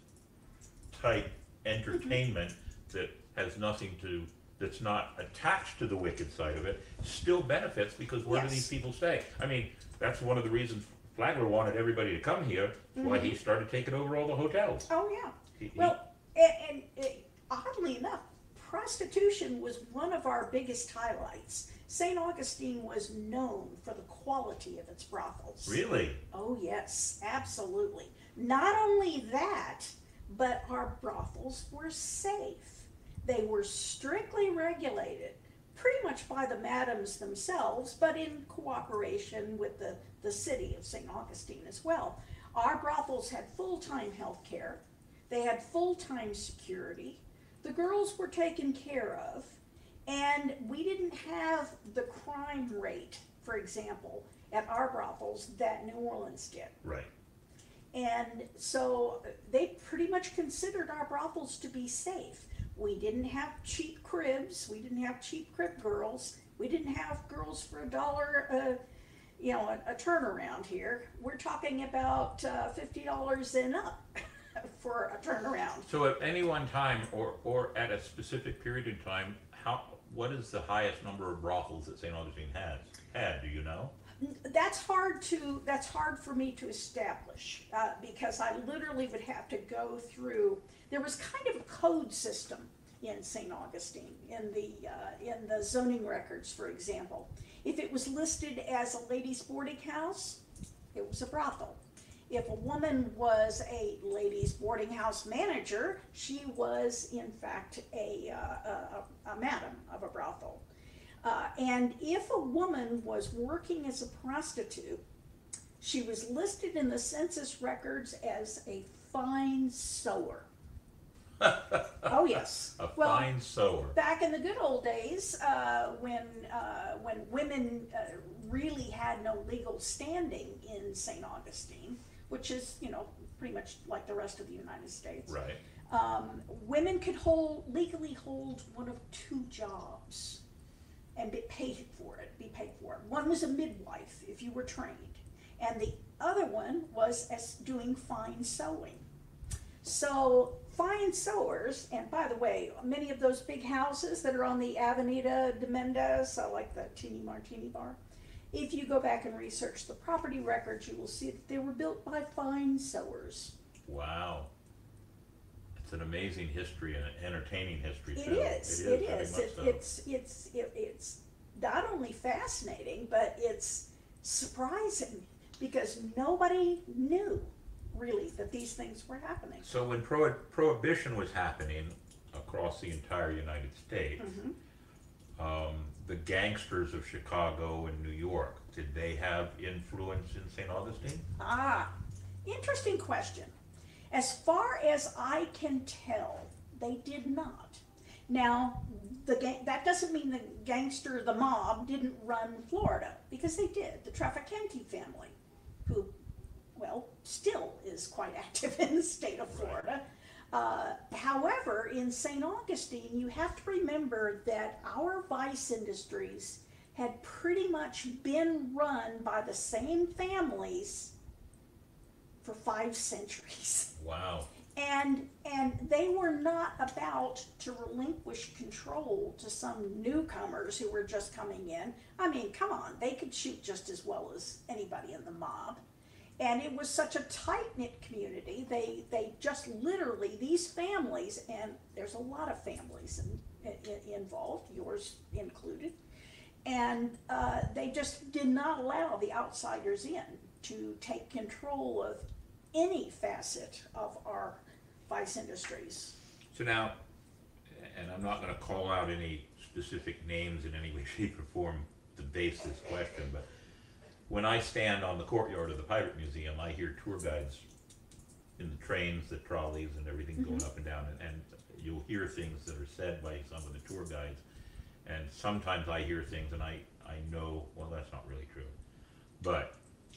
type entertainment that has nothing to that's not attached to the wicked side of it still benefits because where do these people stay? I mean, that's one of the reasons Flagler wanted everybody to come here. That's why he started taking over all the hotels. Oh, yeah. He- he- Well, and, and uh, oddly enough, prostitution was one of our biggest highlights. St. Augustine was known for the quality of its brothels. really? Oh, yes, absolutely. Not only that, but our brothels were safe. They were strictly regulated, pretty much by the madams themselves, but in cooperation with the, the city of St. Augustine as well. Our brothels had full time health care, they had full time security, the girls were taken care of, and we didn't have the crime rate, for example, at our brothels that New Orleans did. Right. And so they pretty much considered our brothels to be safe. We didn't have cheap cribs. We didn't have cheap crib girls. We didn't have girls for a dollar, uh, you know, a, a turnaround here. We're talking about uh, fifty dollars and up for a turnaround. So at any one time, or, or at a specific period in time, how, what is the highest number of brothels that St. Augustine has, had, do you know? that's hard to, that's hard for me to establish, uh, because I literally would have to go through, there was kind of a code system in St. Augustine, in the, uh, in the zoning records, for example. If it was listed as a ladies boarding house, it was a brothel. If a woman was a ladies boarding house manager, she was in fact a, uh, a, a madam of a brothel. Uh, and if a woman was working as a prostitute, she was listed in the census records as a fine sewer. oh yes. A Well, fine sewer. back in the good old days, uh, when uh, when women uh, really had no legal standing in St. Augustine, which is you know pretty much like the rest of the United States, Right. um, women could hold legally hold one of two jobs and be paid for it. Be paid for it. One was a midwife if you were trained, and the other one was as doing fine sewing. So fine sewers, and by the way, many of those big houses that are on the Avenida Menendez, I like the Tini Martini Bar. If you go back and research the property records, you will see that they were built by fine sewers. Wow. It's an amazing history and an entertaining history It too. is. It very much It, so. it's it's it, it's not only fascinating, but it's surprising because nobody knew really that these things were happening. So when prohi- prohibition was happening across the entire United States, Mm-hmm. um, the gangsters of Chicago and New York, did they have influence in St. Augustine? Ah, interesting question. As far as I can tell, they did not. Now, the gang, that doesn't mean the gangster, the mob, didn't run Florida because they did. The Trafficante family, who, well, still is quite active in the state of Florida. Uh, however, in St. Augustine, you have to remember that our vice industries had pretty much been run by the same families for five centuries. Wow. And and they were not about to relinquish control to some newcomers who were just coming in. I mean, come on, they could shoot just as well as anybody in the mob. And it was such a tight knit community. They they just literally these families, and there's a lot of families in, in, involved, yours included, and uh, they just did not allow the outsiders in to take control of any facet of our vice industries. So now, and I'm not gonna call out any specific names in any way, shape, or form to base this question, but when I stand on the courtyard of the Pirate Museum, I hear tour guides in the trains, the trolleys, and everything going mm-hmm. up and down, and, and you'll hear things that are said by some of the tour guides. And sometimes I hear things and I, I know, well, that's not really true. But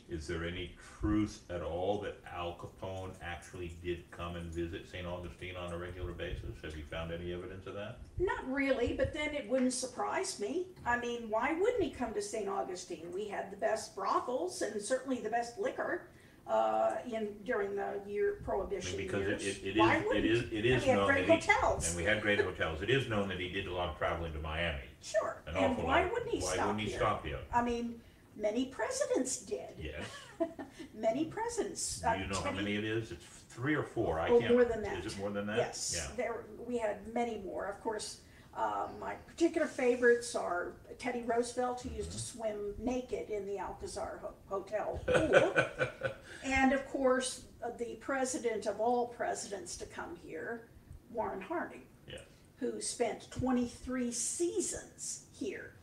is there any truth at all that Al Capone actually did come and visit St. Augustine on a regular basis? Have you found any evidence of that? Not really, but then it wouldn't surprise me. I mean, why wouldn't he come to St. Augustine? We had the best brothels and certainly the best liquor uh, in during the year prohibition because it, years. it, it why is, it is, it is And we had known great that he, hotels. and we had great hotels. It is known that he did a lot of traveling to Miami. Sure. An and why lot. wouldn't he Why stop wouldn't he here? stop here? I mean, many presidents did. Yes. Many presidents. Do uh, you know how many it is? It's three or four. I Oh, can't. more than that. Is it more than that? Yes, Yeah. there, we had many more. Of course, uh, my particular favorites are Teddy Roosevelt, who used to swim naked in the Alcazar Ho- Hotel pool. and of course, uh, the president of all presidents to come here, Warren Harding, Yes. who spent 23 seasons here.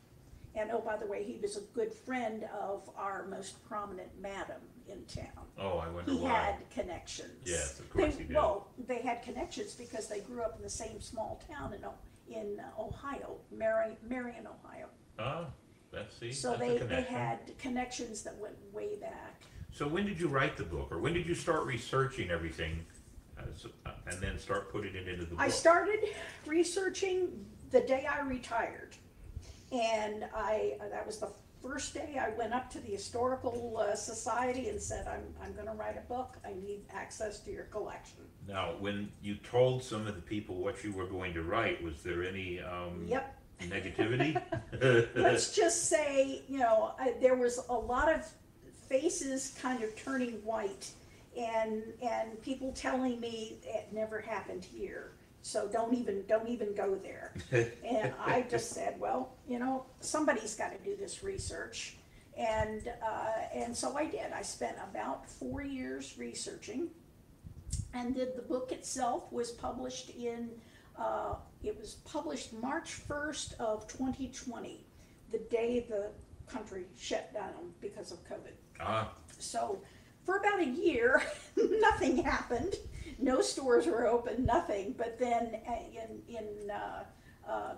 And oh, by the way, he was a good friend of our most prominent madam in town Oh, I wonder he why. had connections. Yes, of course They- he did. Well, they had connections because they grew up in the same small town in, O- in uh, Ohio, Marion, Marion, Ohio. Oh, that's the, So that's a they, they connection. had connections that went way back. So when did you write the book, or when did you start researching everything, as, uh, and then start putting it into the book? I started researching the day I retired. And I, that was the first day I went up to the Historical uh, Society and said, I'm, I'm gonna write a book. I need access to your collection. Now, when you told some of the people what you were going to write, was there any um, Yep. Negativity? let's just say, you know, I, there was a lot of faces kind of turning white and, and people telling me it never happened here. So don't even, don't even go there. And I just said, well, you know, somebody's gotta do this research. And, uh, and so I did. I spent about four years researching. And then the book itself was published in, uh, it was published March first of twenty twenty, the day the country shut down because of COVID. Ah, So for about a year, nothing happened. No stores were open, nothing. But then uh, in in uh, uh,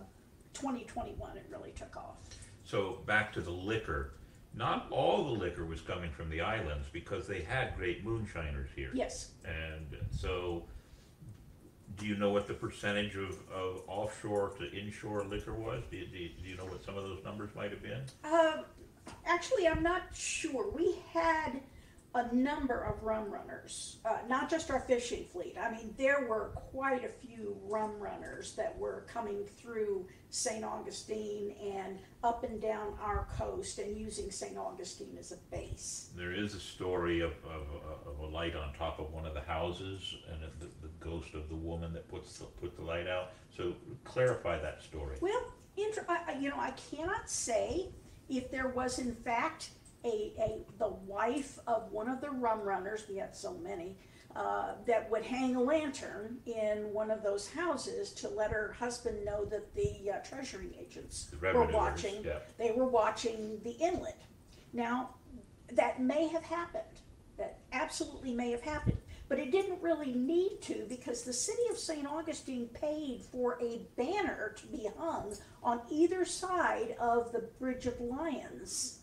2021, it really took off. so back to the liquor. Not all the liquor was coming from the islands because they had great moonshiners here. Yes. And so, do you know what the percentage of, of offshore to inshore liquor was? Do you, do you, do you know what some of those numbers might have been? Um, actually, I'm not sure. We had a number of rum runners, uh, not just our fishing fleet. I mean, there were quite a few rum runners that were coming through St. Augustine and up and down our coast and using St. Augustine as a base. There is a story of, of, of a light on top of one of the houses and the, the ghost of the woman that puts the, put the light out. So clarify that story. Well, inter- I, I- you know, I cannot say if there was in fact a, a the wife of one of the rum runners. We had so many uh, that would hang a lantern in one of those houses to let her husband know that the uh, treasury agents The were watching. yeah. They were watching the inlet. Now, that may have happened. That absolutely may have happened. But it didn't really need to because the city of St. Augustine paid for a banner to be hung on either side of the Bridge of Lions.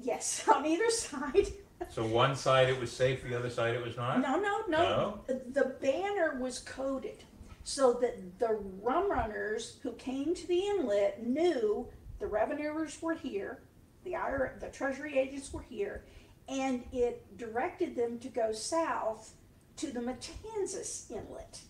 Yes, on either side. So one side it was safe, the other side it was not? No, no, no. The banner was coded so that the rum runners who came to the inlet knew the revenuers were here, the IR, the treasury agents were here, and it directed them to go south to the Matanzas Inlet.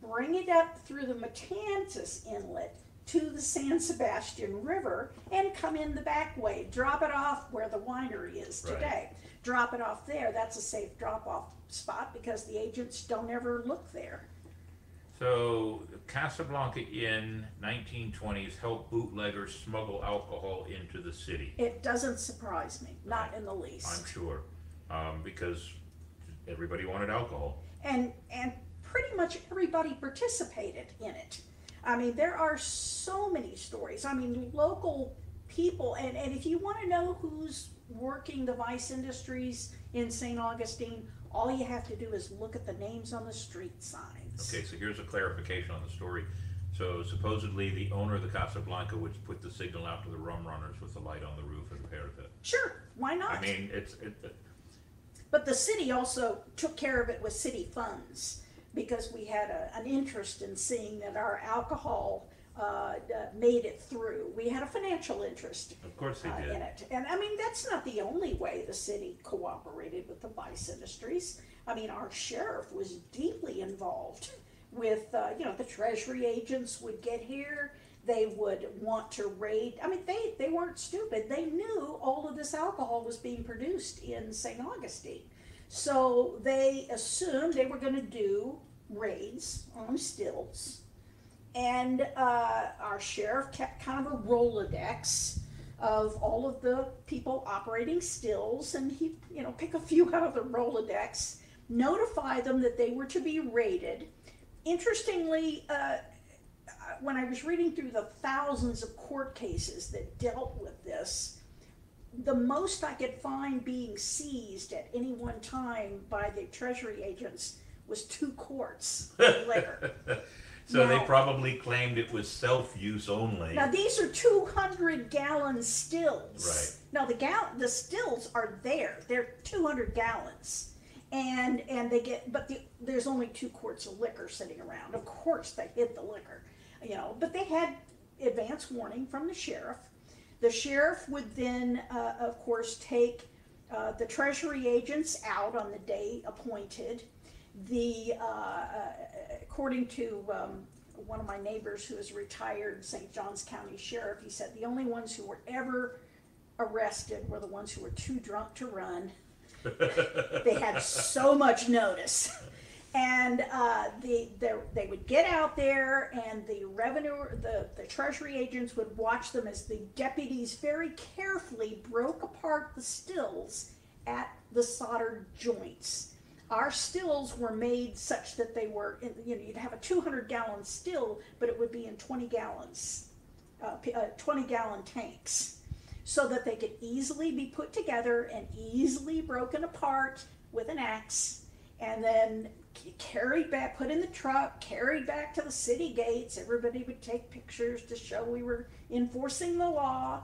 Bring it up through the Matanzas Inlet to the San Sebastian River and come in the back way. Drop it off where the winery is Right. today. Drop it off there. That's a safe drop off spot because the agents don't ever look there. So Casablanca in nineteen twenties helped bootleggers smuggle alcohol into the city. It doesn't surprise me, not in the least. I'm sure, um, because everybody wanted alcohol. and and pretty much everybody participated in it. I mean, there are so many stories. I mean, local people, and, and if you want to know who's working the vice industries in St. Augustine, all you have to do is look at the names on the street signs. Okay, so here's a clarification on the story. So supposedly the owner of the Casablanca would put the signal out to the rum runners with the light on the roof and parapet. Sure, why not? I mean, it's, it, it- But the city also took care of it with city funds because we had a, an interest in seeing that our alcohol uh, made it through. We had a financial interest of course they uh, did. in it. And I mean, that's not the only way the city cooperated with the vice industries. I mean, our sheriff was deeply involved with, uh, you know, the treasury agents would get here. They would want to raid. I mean, they, they weren't stupid. They knew all of this alcohol was being produced in St. Augustine. So they assumed they were going to do raids on stills and uh, our sheriff kept kind of a rolodex of all of the people operating stills and he you know pick a few out of the rolodex notify them that they were to be raided. Interestingly uh, when i was reading through the thousands of court cases that dealt with this the most i could find being seized at any one time by the treasury agents was two quarts of liquor So they probably claimed it was self-use only. Now these are two hundred gallon stills. Right. Now the gal the stills are there. They're two hundred gallons, and and they get but the, there's only two quarts of liquor sitting around. Of course they hid the liquor, you know. But they had advance warning from the sheriff. The sheriff would then, uh, of course, take uh, the treasury agents out on the day appointed. The uh, uh, according to um, one of my neighbors who is retired St. Johns County Sheriff, he said the only ones who were ever arrested were the ones who were too drunk to run. they had so much notice. And uh, the, the, they would get out there, and the revenue, the, the treasury agents would watch them as the deputies very carefully broke apart the stills at the soldered joints. Our stills were made such that they were, in, you know, you'd have a 200 gallon still, but it would be in 20 gallons uh, uh, 20 gallon tanks, so that they could easily be put together and easily broken apart with an axe, and then carried back, put in the truck, carried back to the city gates. Everybody would take pictures to show we were enforcing the law.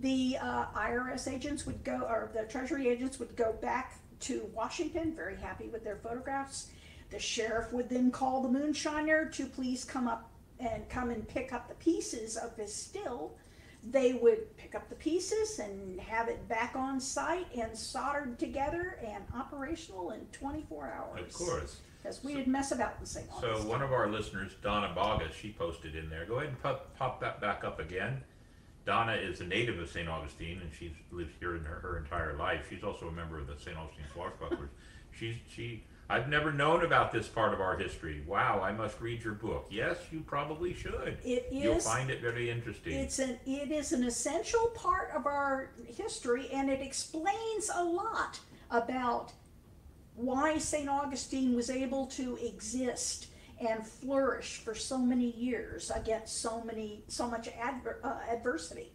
The uh, IRS agents would go, or the Treasury agents would go back to Washington, very happy with their photographs. The sheriff would then call the moonshiner to please come up and come and pick up the pieces of his still. They would pick up the pieces and have it back on site and soldered together and operational in 24 hours. Of course. Because we didn't mess about in St. So one of our listeners, Donna Bogus, she posted in there. Go ahead and pop, pop that back up again. Donna is a native of St. Augustine, and she's lived here in her, her entire life. She's also a member of the St. Augustine Swashbucklers. She's she. I've never known about this part of our history. Wow, I must read your book. Yes, you probably should. It You'll find it very interesting. It's an it is an essential part of our history, and it explains a lot about why St. Augustine was able to exist and flourish for so many years against so many so much adver- uh, adversity.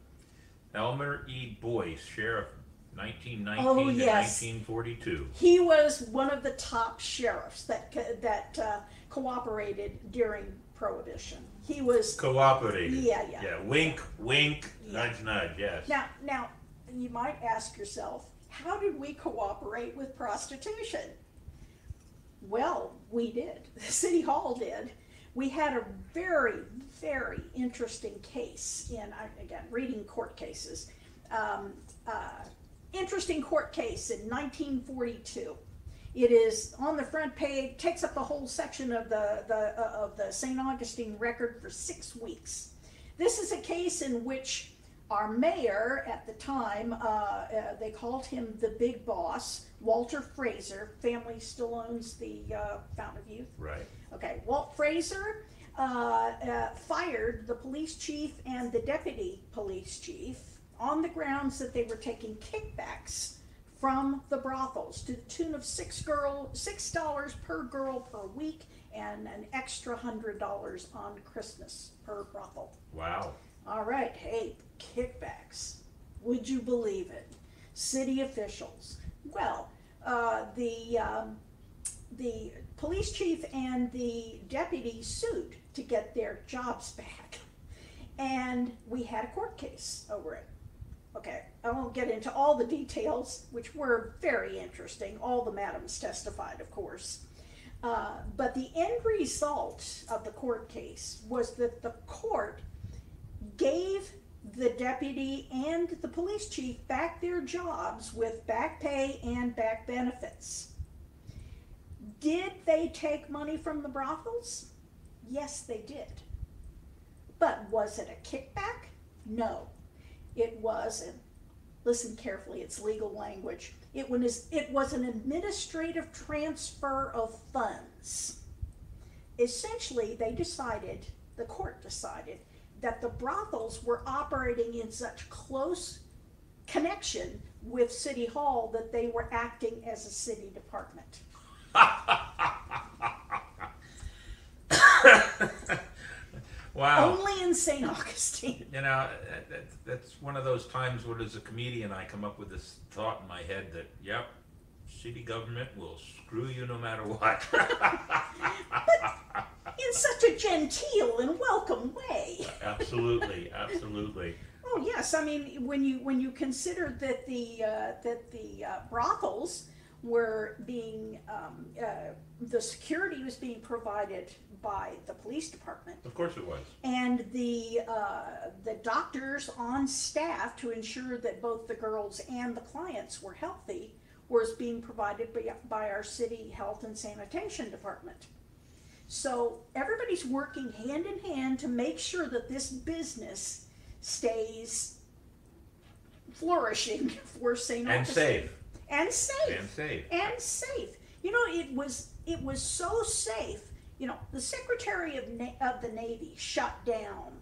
Elmer E. Boyce, sheriff, 1919 Oh, to yes. 1942. He was one of the top sheriffs that that uh, cooperated during Prohibition. He was Cooperated. Yeah, yeah. Yeah. Wink, wink, Yeah. nudge, nudge. Yes. Now, now, you might ask yourself, how did we cooperate with prostitution? Well, we did. City Hall did. We had a very, very interesting case in, again, reading court cases. Um, uh, interesting court case in 1942. It is on the front page, takes up the whole section of the, the uh, of the St. Augustine record for six weeks. This is a case in which our mayor at the time, uh, uh, they called him the big boss, Walter Fraser. Family still owns the uh, Fountain of Youth. Right. Okay, Walt Fraser uh, uh, fired the police chief and the deputy police chief on the grounds that they were taking kickbacks from the brothels to the tune of six girl six dollars per girl per week and an extra hundred dollars on Christmas per brothel. Wow. All right, hey, kickbacks. Would you believe it? City officials. Well, uh, the um, the police chief and the deputy sued to get their jobs back, and we had a court case over it. Okay, I won't get into all the details, which were very interesting. All the madams testified, of course. Uh, but the end result of the court case was that the court gave the deputy and the police chief back their jobs with back pay and back benefits. Did they take money from the brothels? Yes, they did. But was it a kickback? No. It was, and listen carefully, it's legal language. It was, it was an administrative transfer of funds essentially they decided the court decided that the brothels were operating in such close connection with city hall that they were acting as a city department Wow. only in st augustine You know, that, that, that's one of those times when, as a comedian, I come up with this thought in my head that, yep, city government will screw you no matter what. in such a genteel and welcome way absolutely, absolutely. Oh yes, I mean when you when you consider that the uh, that the uh, brothels were being um, uh, the security was being provided by the police department Of course it was. and the uh, the doctors on staff to ensure that both the girls and the clients were healthy was being provided by, by our city health and sanitation department. So everybody's working hand in hand to make sure that this business stays flourishing for St. And safe. And safe. And safe. And safe. You know, it was it was so safe. You know, the Secretary of Na- of the Navy shut down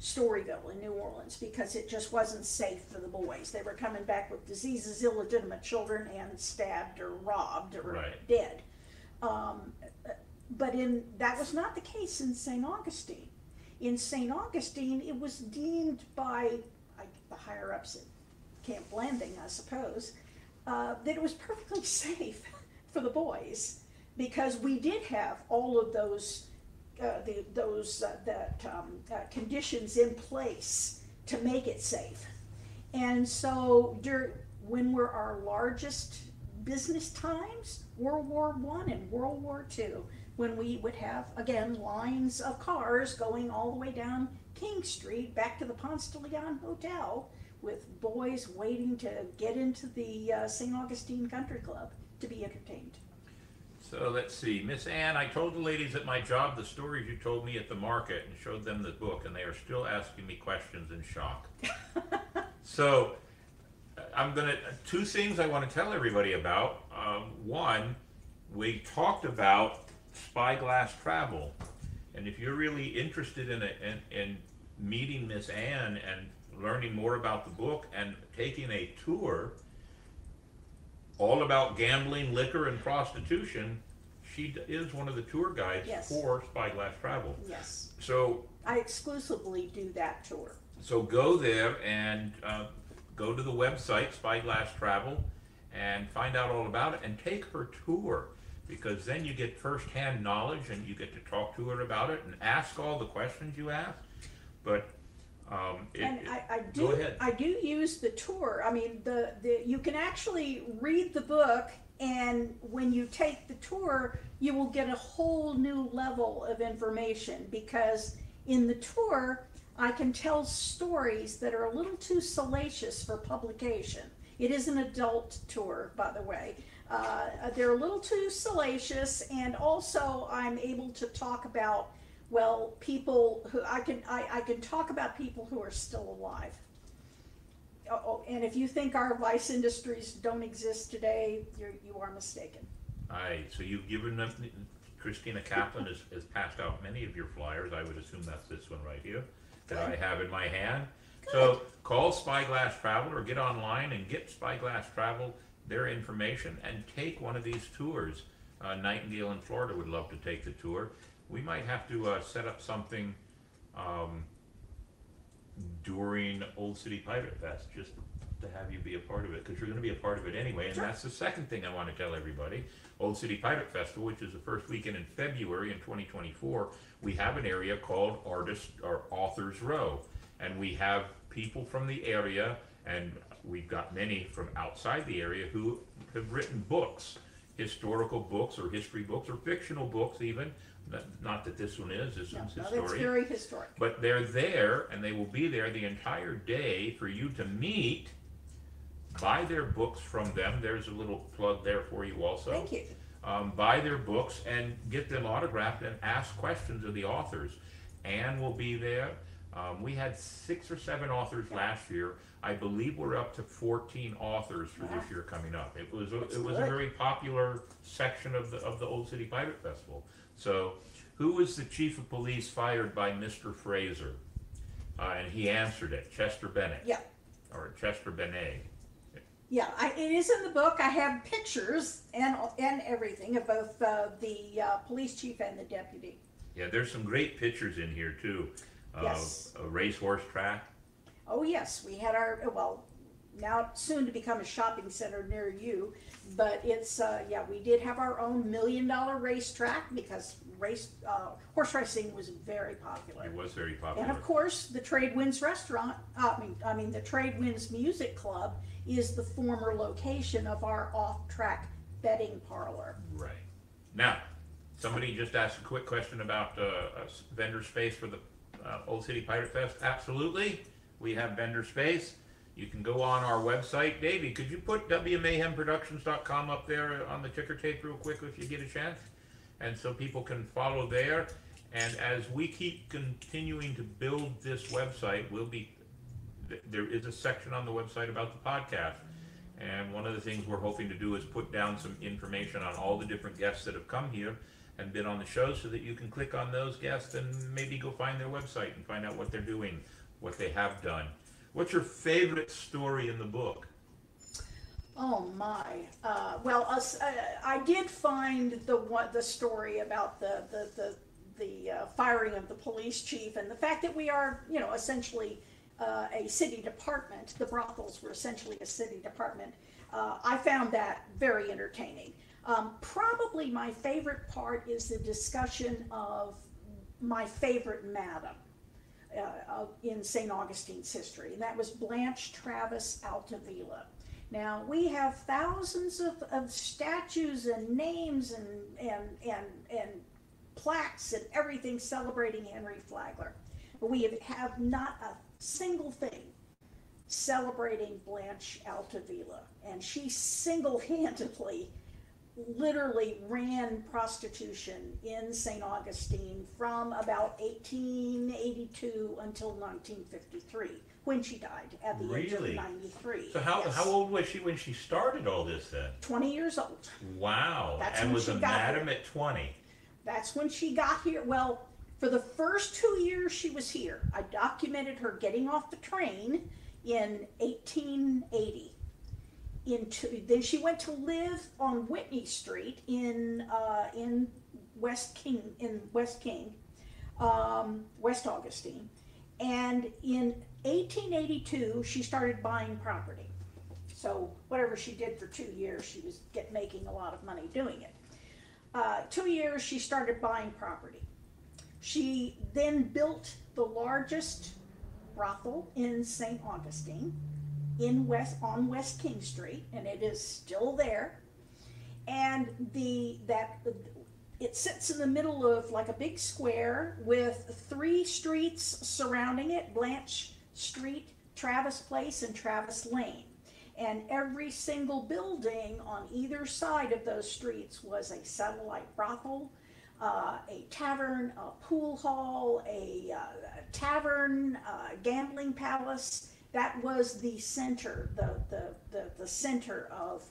Storyville in New Orleans because it just wasn't safe for the boys. They were coming back with diseases, illegitimate children, and stabbed or robbed or Right. dead. Um, but in that was not the case in St. Augustine. In St. Augustine, it was deemed by I, the higher ups at Camp Blanding, I suppose, uh, that it was perfectly safe for the boys because we did have all of those uh, the, those uh, that um, uh, conditions in place to make it safe. And so, during, when were our largest business times? World War One and World War Two, when we would have again lines of cars going all the way down King Street back to the Ponce de Leon Hotel, with boys waiting to get into the uh, St. Augustine Country Club to be entertained. So let's see, Miss Ann, I told the ladies at my job the stories you told me at the market and showed them the book, and they are still asking me questions in shock. so I'm gonna two things I want to tell everybody about. Um, one, we talked about spyglass travel, and if you're really interested in, a, in in meeting Miss Ann and learning more about the book and taking a tour all about gambling, liquor, and prostitution. She is one of the tour guides Yes. for Spyglass Travel. Yes, So, I exclusively do that tour. so go there and uh, go to the website Spyglass Travel and find out all about it and take her tour because then you get firsthand knowledge and you get to talk to her about it and ask all the questions you ask. But um, it, And I, I go do, ahead. I do use the tour. I mean, the, the, you can actually read the book and when you take the tour, you will get a whole new level of information because in the tour, I can tell stories that are a little too salacious for publication. It is an adult tour, by the way. Uh, they're a little too salacious, and also I'm able to talk about, well, people who I can I, I can talk about people who are still alive. Oh, oh, and if you think our vice industries don't exist today, you're, you are mistaken. Aye, so you've given them, Christina Kaplan has, has passed out many of your flyers, I would assume that's this one right here, that I have in my hand. So call Spyglass Travel or get online and get Spyglass Travel their information and take one of these tours. Uh, Nightingale in Florida would love to take the tour. We might have to, uh, set up something, um, during Old City Pirate Fest, just to have you be a part of it, because you're gonna be a part of it anyway, and that's the second thing I wanna tell everybody. Old City Pirate Festival, which is the first weekend in February in twenty twenty-four, we have an area called Artist, or Authors Row. And we have people from the area, and we've got many from outside the area who have written books, historical books, or history books, or fictional books even, not, not that this one is, this No, one's no, historic. very historic. But they're there and they will be there the entire day for you to meet, buy their books from them. There's a little plug there for you also. Thank you. Um, buy their books and get them autographed and ask questions of the authors. Ann will be there. Um, we had six or seven authors last year. I believe we're up to fourteen authors for this year coming up. It was, a- it was a good. very popular section of the, of the Old City Pirate Festival. So, who was the chief of police fired by Mr. Fraser? Uh, and he answered it, Chester Bennett. Yeah. Or Chester Benet. Yeah, I, it is in the book. I have pictures and and everything of both uh, the uh, police chief and the deputy. Yeah, there's some great pictures in here too. Of Yes. a racehorse track. Oh yes, we had our well, now soon to become a shopping center near you, but it's uh, yeah, we did have our own million dollar racetrack because race uh, horse racing was very popular. It was very popular. And of course, the Trade Winds Restaurant, uh, I mean, I mean, the Trade Winds Music Club is the former location of our off-track betting parlor. Right. Now, somebody just asked a quick question about uh, uh, vendor space for the uh, Old City Pirate Fest. Absolutely. We have vendor space. You can go on our website. Davey, could you put WMayhemProductions.com up there on the ticker tape real quick if you get a chance? and so people can follow there. And as we keep continuing to build this website, we'll be, there is a section on the website about the podcast. And one of the things we're hoping to do is put down some information on all the different guests that have come here and been on the show so that you can click on those guests and maybe go find their website and find out what they're doing, what they have done. What's your favorite story in the book? Oh my! Uh, well, uh, I did find the the story about the the the, the uh, firing of the police chief and the fact that we are, you know, essentially uh, a city department. The brothels were essentially a city department. Uh, I found that very entertaining. Um, probably my favorite part is the discussion of my favorite madam uh, in St. Augustine's history, and that was Blanche Travis Altavilla. Now, we have thousands of, of statues and names and, and, and, and plaques and everything celebrating Henry Flagler, but we have, have not a single thing celebrating Blanche Altavilla, and she single-handedly literally ran prostitution in St. Augustine from about 1882 until 1953, when she died at the age of 93. So how, Yes. how old was she when she started all this then? 20 years old. Wow. That's and was a madam here. at 20. That's when she got here. Well, for the first two years she was here, I documented her getting off the train in 1880. Into then she went to live on Whitney Street in uh, in West King in West King, um, West Augustine, and in 1882 she started buying property. So whatever she did for two years, she was get making a lot of money doing it uh, two years she started buying property. She then built the largest brothel in St. Augustine in West on West King Street, and it is still there. And the that it sits in the middle of like a big square with three streets surrounding it: Blanche Street, Travis Place, and Travis Lane. And every single building on either side of those streets was a satellite brothel, uh, a tavern, a pool hall, a, uh, tavern, uh, gambling palace. That was the center, the, the, the, the center of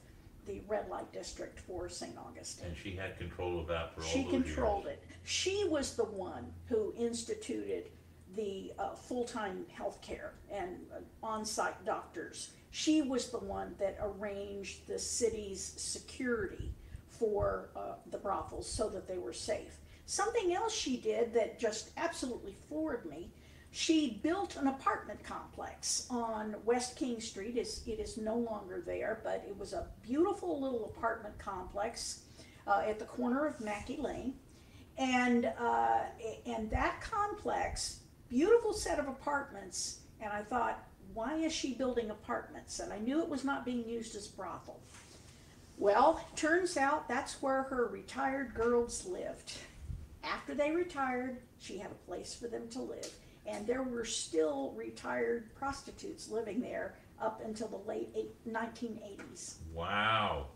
the red light district for St. Augustine. And she had control of that for all She those controlled years. it. She was the one who instituted the uh, full-time health care and uh, on-site doctors. She was the one that arranged the city's security for uh, the brothels so that they were safe. Something else she did that just absolutely floored me. She built an apartment complex on West King Street. It's, it is no longer there, but it was a beautiful little apartment complex uh, at the corner of Mackey Lane and uh, and that complex, beautiful set of apartments. And I thought, why is she building apartments? And I knew it was not being used as brothel. Well, turns out that's where her retired girls lived. After they retired, she had a place for them to live, and there were still retired prostitutes living there up until the late eight, 1980s. Wow.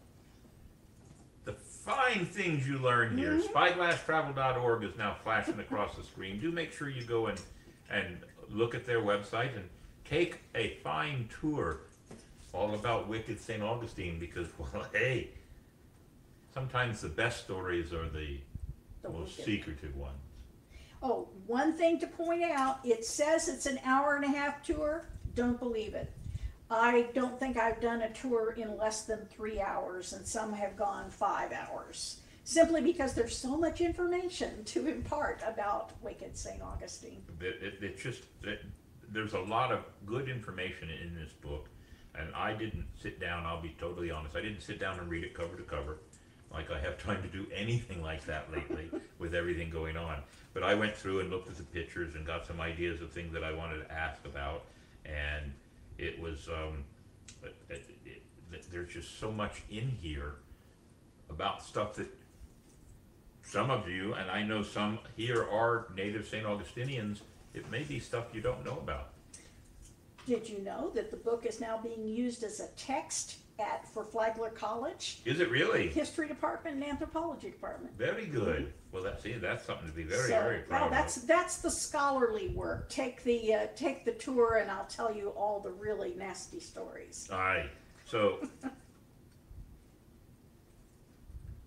The fine things you learn here. Mm-hmm. Spyglasstravel.org is now flashing across the screen. Do make sure you go and, and look at their website and take a fine tour all about Wicked St. Augustine because, well, hey, sometimes the best stories are the, The most wicked. secretive ones. Oh, one thing to point out, it says it's an hour and a half tour. Don't believe it. I don't think I've done a tour in less than three hours, and some have gone five hours. Simply because there's so much information to impart about Wicked St. Augustine. It, it, it's just, it, there's a lot of good information in this book. And I didn't sit down, I'll be totally honest, I didn't sit down and read it cover to cover. Like I have time to do anything like that lately with everything going on. But I went through and looked at the pictures and got some ideas of things that I wanted to ask about. And it was, um, it, it, it, there's just so much in here about stuff that some of you, and I know some here are native St. Augustinians, it may be stuff you don't know about. Did you know that the book is now being used as a text at for Flagler College, Is it really? history department and anthropology department. Very good. Well, that's, see, that's something to be very, So, very well, proud that's of. that's the scholarly work. Take the uh, take the tour, and I'll tell you all the really nasty stories. Aye, so.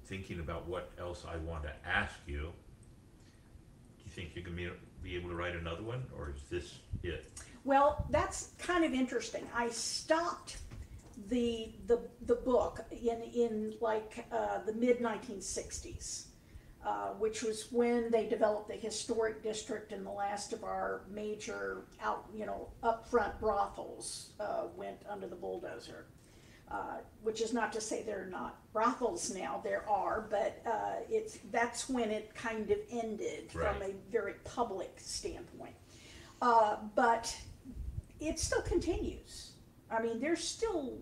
Thinking about what else I want to ask you. Do you think you can be, be able to write another one, or is this it? Well, that's kind of interesting. I stopped the the the book in in like uh, the mid 1960s, uh, which was when they developed the historic district, and the last of our major out you know upfront brothels uh, went under the bulldozer. Uh, which is not to say there are not brothels now. There are, but uh, it's that's when it kind of ended from a very public standpoint. Uh, but it still continues. I mean, there's still,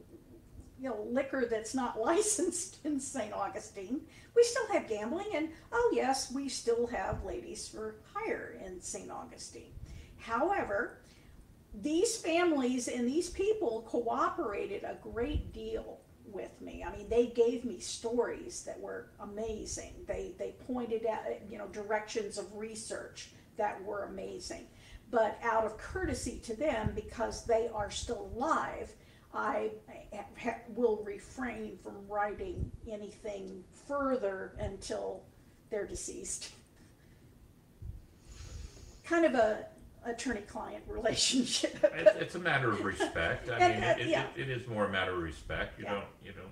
you know, liquor that's not licensed in St. Augustine. We still have gambling, and oh yes, we still have ladies for hire in St. Augustine. However, these families and these people cooperated a great deal with me. I mean, they gave me stories that were amazing. They they pointed out, you know, directions of research that were amazing. But out of courtesy to them, because they are still alive, I ha- will refrain from writing anything further until they're deceased. Kind of a attorney-client relationship. It's, it's a matter of respect. I mean, uh, it, it, yeah. it is more a matter of respect. You Yeah. don't, you don't,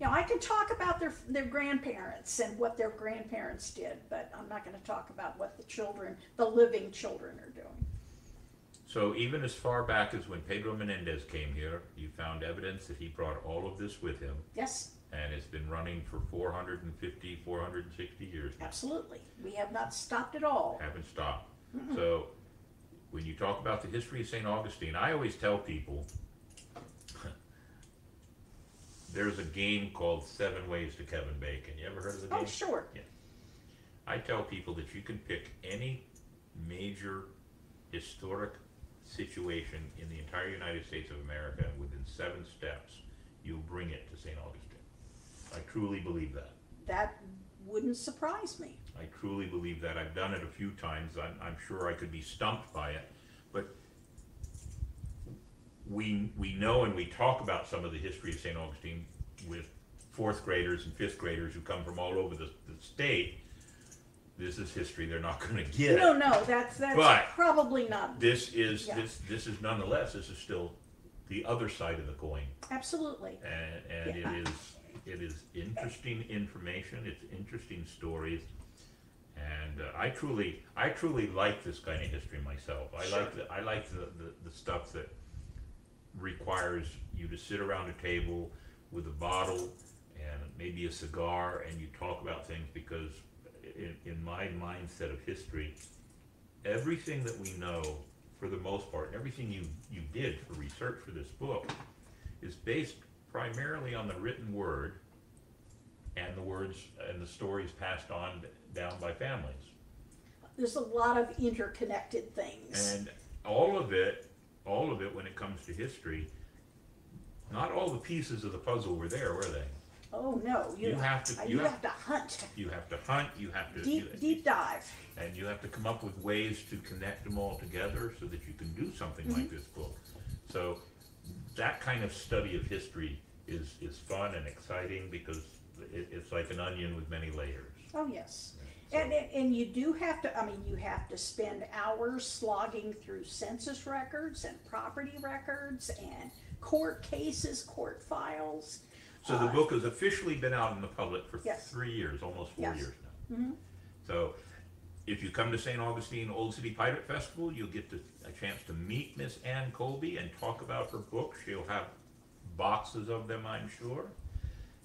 You know, I can talk about their their grandparents and what their grandparents did, but I'm not going to talk about what the children, the living children, are doing. So even as far back as when Pedro Menendez came here, you found evidence that he brought all of this with him, Yes, and it's been running for 450, 460 years now. absolutely. We have not stopped at all. Haven't stopped. So when you talk about the history of St. Augustine, I always tell people there's a game called Seven Ways to Kevin Bacon. You ever heard of the oh, game? Oh, sure. Yeah. I tell people that you can pick any major historic situation in the entire United States of America, and within seven steps, you'll bring it to St. Augustine. I truly believe that. That wouldn't surprise me. I truly believe that. I've done it a few times. I'm, I'm sure I could be stumped by it, but we, we know and we talk about some of the history of St. Augustine with fourth graders and fifth graders who come from all over the, the state. This is history they're not gonna get. No, no, that's that's But- probably not. This is, Yeah. this, this is nonetheless, this is still the other side of the coin. Absolutely. And, and Yeah. it is, it is interesting information, it's interesting stories. And uh, I truly, I truly like this kind of history myself. I like, the I like the, the, the stuff that requires you to sit around a table with a bottle and maybe a cigar and you talk about things because in, in my mindset of history, everything that we know, for the most part, everything you, you did for research for this book is based primarily on the written word and the words and the stories passed on down by families. There's a lot of interconnected things. And all of it, all of it when it comes to history, not all the pieces of the puzzle were there, were they? Oh no, you, You have to- you you have- have to hunt You have to hunt, you have to. deep you- deep dive. And you have to come up with ways to connect them all together so that you can do something like Mm-hmm. this book. So that kind of study of history is, is fun and exciting because it, it's like an onion with many layers. Oh yes. So- and, and you do have to, I mean, you have to spend hours slogging through census records and property records and court cases, court files. So the book has officially been out in the public for Yes. three years, almost four Yes. years now. So if you come to St. Augustine Old City Pirate Festival, you'll get to, a chance to meet Miss Ann Colby and talk about her book. She'll have boxes of them, I'm sure.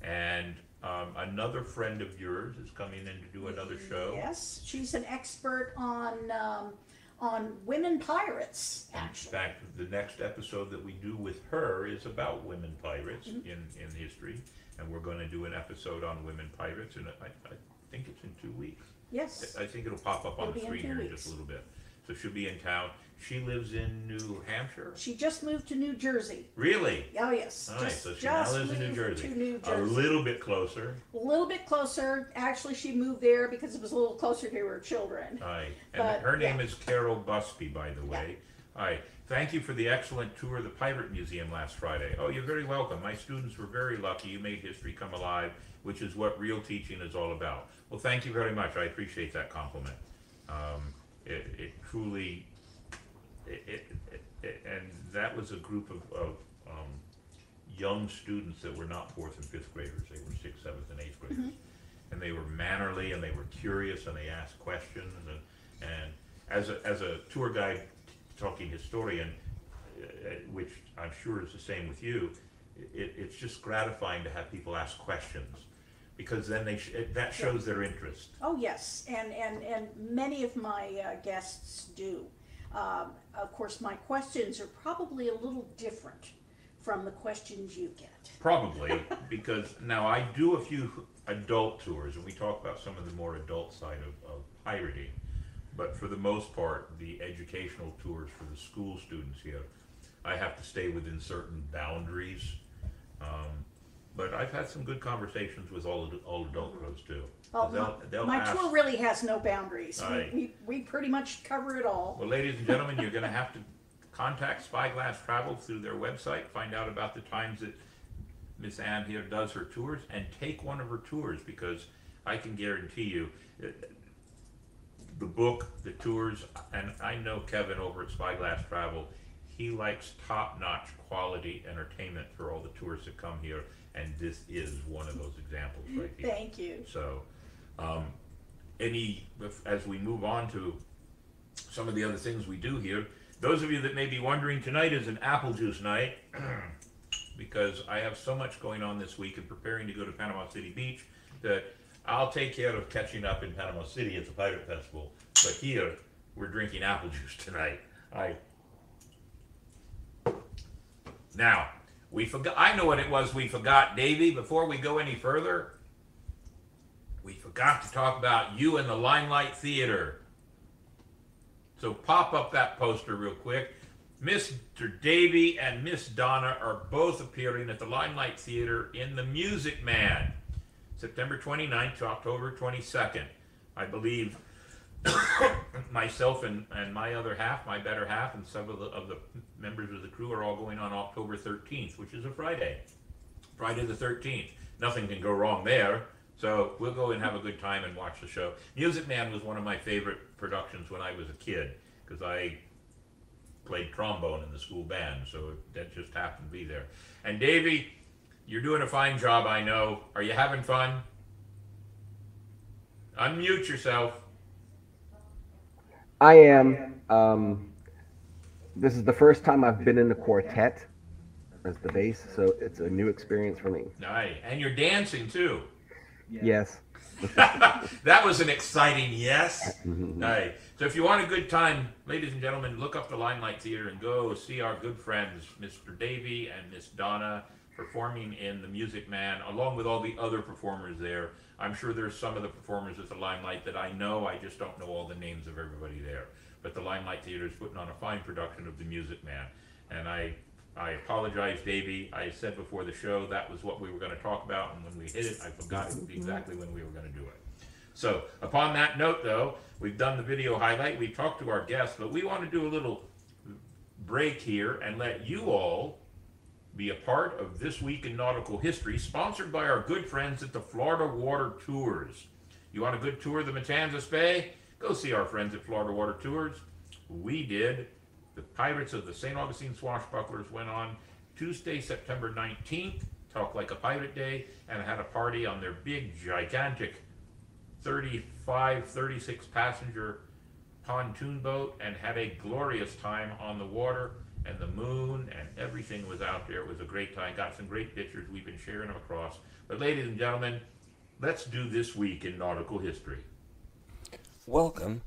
And um, another friend of yours is coming in to do another show. Yes, she's an expert on, um, on women pirates, In fact, the next episode that we do with her is about women pirates Mm-hmm. in, in history. And we're gonna do an episode on women pirates, and I, I think it's in two weeks. Yes, I think it'll pop up on It'll the screen here in just a little bit. so she'll be in town. She lives in New Hampshire. She just moved to New Jersey. Really? Oh yes, All right, just, so she just now lives in New Jersey. New A little bit closer. A little bit closer. Actually, she moved there because it was a little closer to her children. Aye. And But, her name yeah. is Carol Busby, by the way. Yeah. Aye. Thank you for the excellent tour of the Pirate Museum last Friday. Oh, you're very welcome. My students were very lucky. You made history come alive, which is what real teaching is all about. Well, thank you very much. I appreciate that compliment. Um, it, it truly, it, it, and that was a group of, of um, young students that were not fourth and fifth graders. They were sixth, seventh, and eighth graders. And they were mannerly and they were curious and they asked questions. And, and as, a, as a tour guide, talking historian, uh, which I'm sure is the same with you, it, it's just gratifying to have people ask questions because then they sh- it, that shows their interest. Oh yes, and and and many of my uh, guests do. Um, of course, my questions are probably a little different from the questions you get. Probably because now I do a few adult tours, and we talk about some of the more adult side of, of pirating. But for the most part, the educational tours for the school students here, I have to stay within certain boundaries. Um, but I've had some good conversations with all ad- all adult pros too. Well, They'll- my, they'll my ask- tour really has no boundaries. We, we we pretty much cover it all. Well, ladies and gentlemen, you're going to have to contact Spyglass Travel through their website, find out about the times that Miss Ann here does her tours, and take one of her tours because I can guarantee you uh, the book, the tours, and I know Kevin over at Spyglass Travel. He likes top-notch quality entertainment for all the tourists that come here, and this is one of those examples right here. Thank you. So, um, any, as we move on to some of the other things we do here, those of you that may be wondering, tonight is an apple juice night because I have so much going on this week and preparing to go to Panama City Beach that I'll take care of catching up in Panama City at the Pirate Festival. But here, we're drinking apple juice tonight. I now we forgot. I know what it was we forgot, Davey. Before we go any further, we forgot to talk about you and the Limelight Theater. So pop up that poster real quick. Mr. Davey and Miss Donna are both appearing at the Limelight Theater in The Music Man, September 29th to October 22nd. I believe myself and, and my other half, my better half, and some of the, of the members of the crew are all going on October 13th, which is a Friday. Friday the 13th. Nothing can go wrong there. So we'll go and have a good time and watch the show. Music Man was one of my favorite productions when I was a kid because I played trombone in the school band, so that just happened to be there. And Davey, you're doing a fine job, I know. Are you having fun? Unmute yourself. I am. Um, this is the first time I've been in the quartet as the bass, so it's a new experience for me. Aye, and you're dancing too. Yes. that was an exciting yes. Aye. So if you want a good time, ladies and gentlemen, look up the Limelight Theater and go see our good friends, Mr. Davey and Miss Donna, performing in The Music Man, along with all the other performers there. I'm sure there's some of the performers at the Limelight that I know, I just don't know all the names of everybody there. But the Limelight Theater is putting on a fine production of The Music Man. And I I apologize, Davey. I said before the show that was what we were going to talk about, and when we hit it, I forgot mm-hmm. exactly when we were going to do it. So, upon that note, though, we've done the video highlight. We talked to our guests, but we want to do a little break here and let you all be a part of This Week in Nautical History, sponsored by our good friends at the Florida Water Tours. You want a good tour of the Matanzas Bay? Go see our friends at Florida Water Tours. We did. The Pirates of the St. Augustine Swashbucklers went on Tuesday, September 19th, Talk Like a Pirate Day, and had a party on their big, gigantic 35, 36 passenger pontoon boat and had a glorious time on the water and the moon and everything was out there. It was a great time. Got some great pictures. We've been sharing them across. But ladies and gentlemen, let's do this week in nautical history. Welcome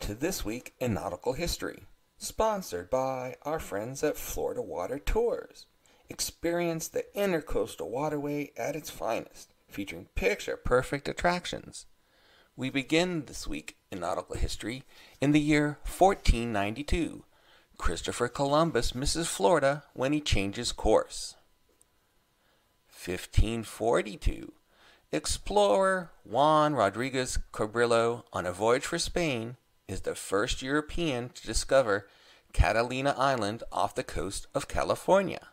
to This Week in Nautical History, sponsored by our friends at Florida Water Tours. Experience the intercoastal waterway at its finest, featuring picture perfect attractions. We begin this week in nautical history in the year 1492. Christopher Columbus misses Florida when he changes course. 1542. Explorer Juan Rodriguez Cabrillo, on a voyage for Spain, is the first European to discover Catalina Island off the coast of California.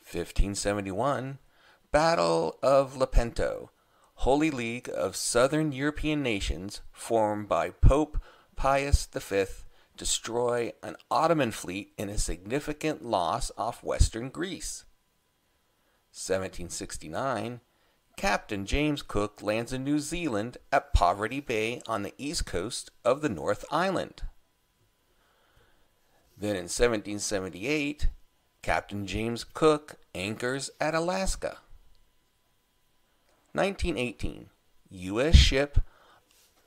1571. Battle of Lepanto, Holy League of Southern European nations formed by Pope Pius V destroy an Ottoman fleet in a significant loss off western Greece. 1769, Captain James Cook lands in New Zealand at Poverty Bay on the east coast of the North Island. Then in 1778, Captain James Cook anchors at Alaska. 1918, U.S. ship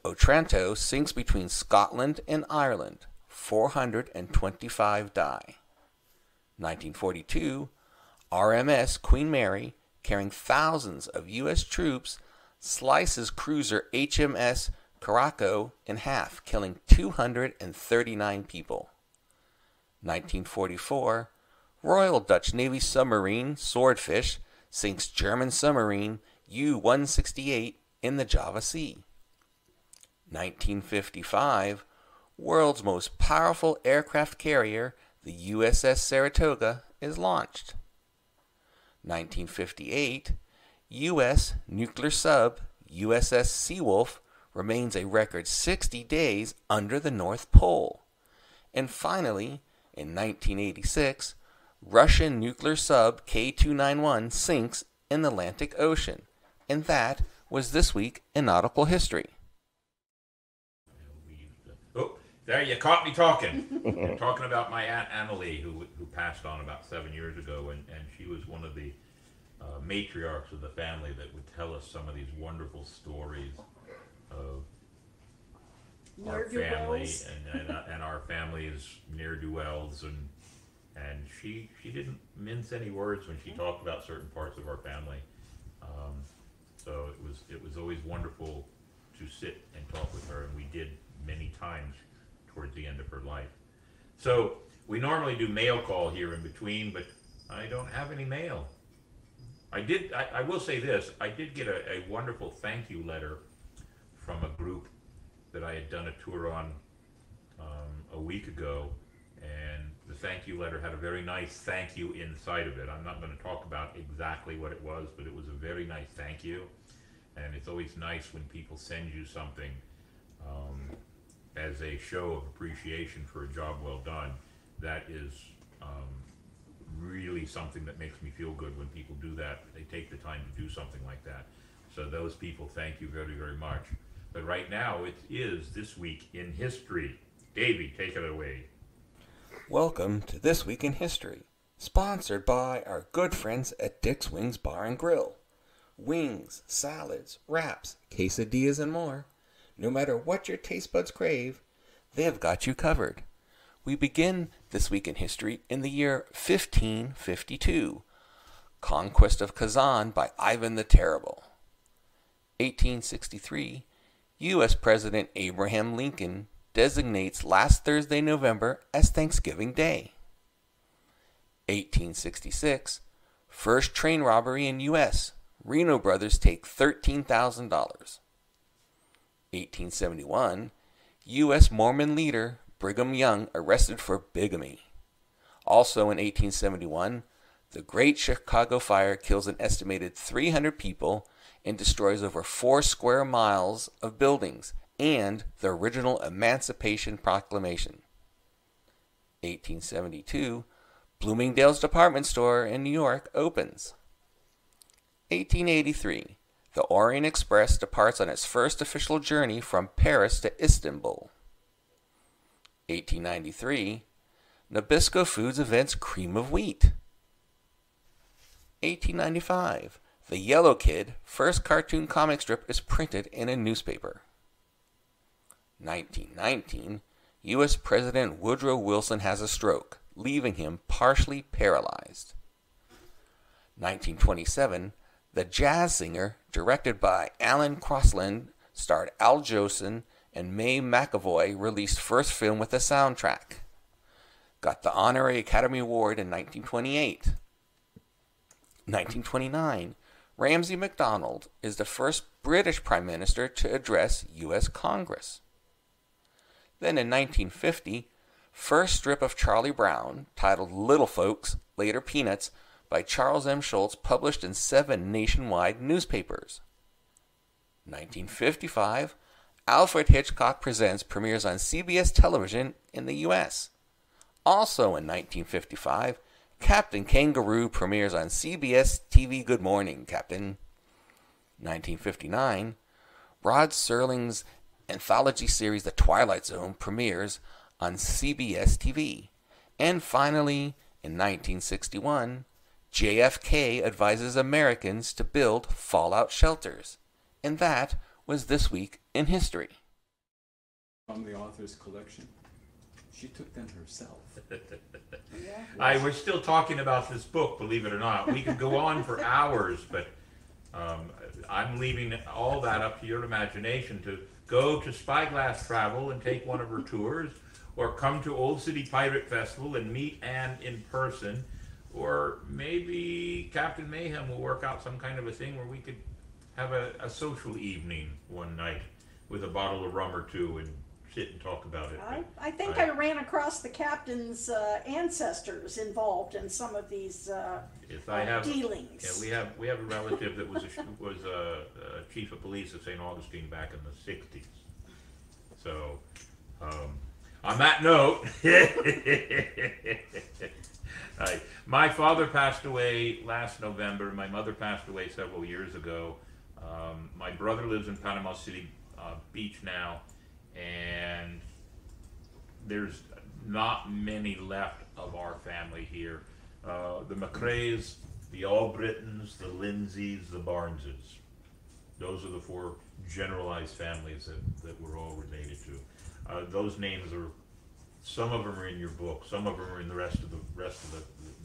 Otranto sinks between Scotland and Ireland. 425 die. 1942, RMS Queen Mary, carrying thousands of U.S. troops, slices cruiser HMS Curaçao in half, killing 239 people. 1944, Royal Dutch Navy submarine Swordfish sinks German submarine U 168 in the Java Sea. 1955, world's most powerful aircraft carrier, the USS Saratoga, is launched. 1958, U.S. nuclear sub USS Seawolf remains a record 60 days under the North Pole. And finally, in 1986, Russian nuclear sub K 291 sinks in the Atlantic Ocean. And that was this week in nautical history. Oh, there you caught me talking. I'm talking about my aunt Annalie, who who passed on about seven years ago, and, and she was one of the uh, matriarchs of the family that would tell us some of these wonderful stories of our family and and, uh, and our family's near do wells and and she she didn't mince any words when she talked about certain parts of our family. Um, so it was it was always wonderful to sit and talk with her, and we did many times towards the end of her life. So we normally do mail call here in between, but I don't have any mail. I did. I, I will say this: I did get a, a wonderful thank you letter from a group that I had done a tour on um, a week ago, and the thank you letter had a very nice thank you inside of it. I'm not going to talk about exactly what it was, but it was a very nice thank you. And it's always nice when people send you something um, as a show of appreciation for a job well done. That is um, really something that makes me feel good when people do that. They take the time to do something like that. So those people, thank you very, very much. But right now, it is this week in history. Davey, take it away. Welcome to This Week in History, sponsored by our good friends at Dick's Wings Bar and Grill. Wings, salads, wraps, quesadillas, and more. No matter what your taste buds crave, they have got you covered. We begin This Week in History in the year 1552, Conquest of Kazan by Ivan the Terrible. 1863, U.S. President Abraham Lincoln designates last Thursday, November as Thanksgiving Day. 1866, first train robbery in U.S. Reno brothers take $13,000. 1871, U.S. Mormon leader Brigham Young arrested for bigamy. Also in 1871, the Great Chicago Fire kills an estimated 300 people and destroys over four square miles of buildings and the original Emancipation Proclamation. 1872, Bloomingdale's department store in New York opens. 1883, the Orient Express departs on its first official journey from Paris to Istanbul. 1893, Nabisco Foods invents Cream of Wheat. 1895, The Yellow Kid, first cartoon comic strip, is printed in a newspaper. 1919, U.S. President Woodrow Wilson has a stroke, leaving him partially paralyzed. 1927, The Jazz Singer, directed by Alan Crosland, starred Al Jolson and May McAvoy released first film with a soundtrack. Got the Honorary Academy Award in 1928. 1929, Ramsay MacDonald is the first British Prime Minister to address U.S. Congress. Then in 1950, first strip of Charlie Brown, titled Little Folks, later Peanuts, by Charles M. Schulz, published in seven nationwide newspapers. 1955, Alfred Hitchcock Presents premieres on CBS television in the U.S. Also in 1955, Captain Kangaroo premieres on CBS TV Good Morning, Captain. 1959, Rod Serling's anthology series The Twilight Zone premieres on CBS TV. And finally, in 1961, JFK advises Americans to build fallout shelters. And that was this week in history. From the author's collection. She took them herself. I we're still talking about this book, believe it or not. We could go on for hours, but um, I'm leaving all that up to your imagination to go to Spyglass Travel and take one of her tours, or come to Old City Pirate Festival and meet Ann in person, or maybe Captain Mayhem will work out some kind of a thing where we could have a, a social evening one night with a bottle of rum or two and sit and talk about it. I, I think I ran across the captain's uh, ancestors involved in some of these uh, Yes, I have. dealings. Yeah, we have we have a relative that was a, was a, a chief of police of St. Augustine back in the '60s. So, um, on that note, My father passed away last November. My mother passed away several years ago. Um, my brother lives in Panama City uh, Beach now, and there's not many left of our family here. Uh, the McRaes, the Albritons, the Lindsays, the Barneses. Those are the four generalized families that, that we're all related to. Uh, those names are, some of them are in your book, some of them are in the rest of the rest of the,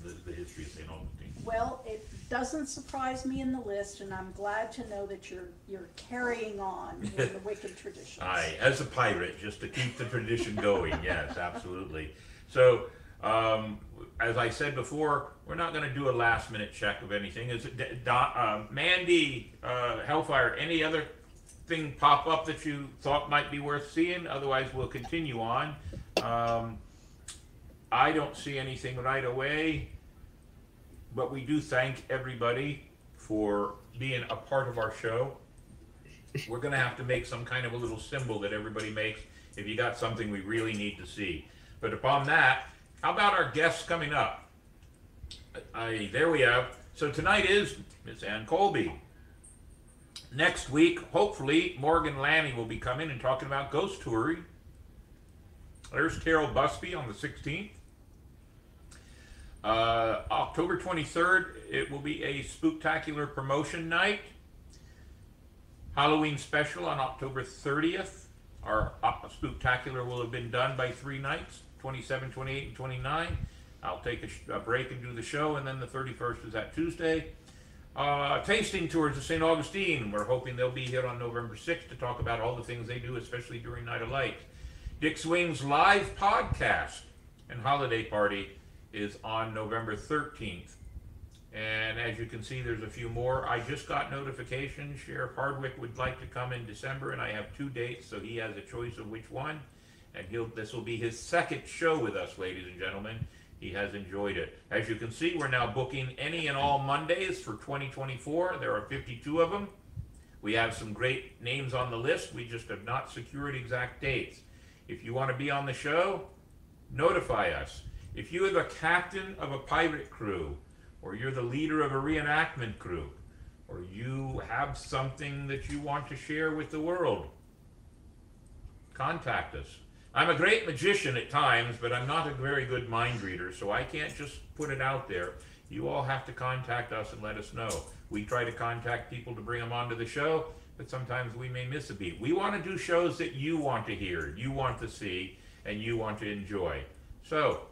the, the history of St. Augustine. Well, it doesn't surprise me in the list, and I'm glad to know that you're you're carrying on in the wicked traditions. Aye, as a pirate, just to keep the tradition going. Yes, absolutely. So, um, as I said before, we're not going to do a last minute check of anything. Is it uh, Mandy uh, Hellfire? Any other thing pop up that you thought might be worth seeing? Otherwise, we'll continue on. Um, I don't see anything right away, but we do thank everybody for being a part of our show we're gonna have to make some kind of a little symbol that everybody makes if you got something we really need to see. But upon that, how about our guests coming up? I, there we have. So tonight is Miss Ann Colby. Next week, hopefully, Morgan Lanny will be coming and talking about ghost touring. There's Carol Busby on the 16th. Uh, October 23rd, it will be a spooktacular promotion night. Halloween special on October 30th. Our spooktacular will have been done by three nights 27, 28, and 29. I'll take a, sh- a break and do the show, and then the 31st is that Tuesday. Uh, tasting tours of St. Augustine. We're hoping they'll be here on November 6th to talk about all the things they do, especially during Night of Light. Dick's Wings live podcast and holiday party is on November 13th. And as you can see, there's a few more. I just got notification Sheriff Hardwick would like to come in December, and I have two dates, so he has a choice of which one. And he'll this will be his second show with us, ladies and gentlemen. He has enjoyed it. As you can see, we're now booking any and all Mondays for 2024. There are 52 of them. We have some great names on the list. We just have not secured exact dates. If you want to be on the show, notify us. If you are the captain of a pirate crew, or you're the leader of a reenactment crew, or you have something that you want to share with the world, contact us. I'm a great magician at times, but I'm not a very good mind reader, so I can't just put it out there. You all have to contact us and let us know. We try to contact people to bring them onto the show, but sometimes we may miss a beat. We want to do shows that you want to hear, you want to see, and you want to enjoy. So,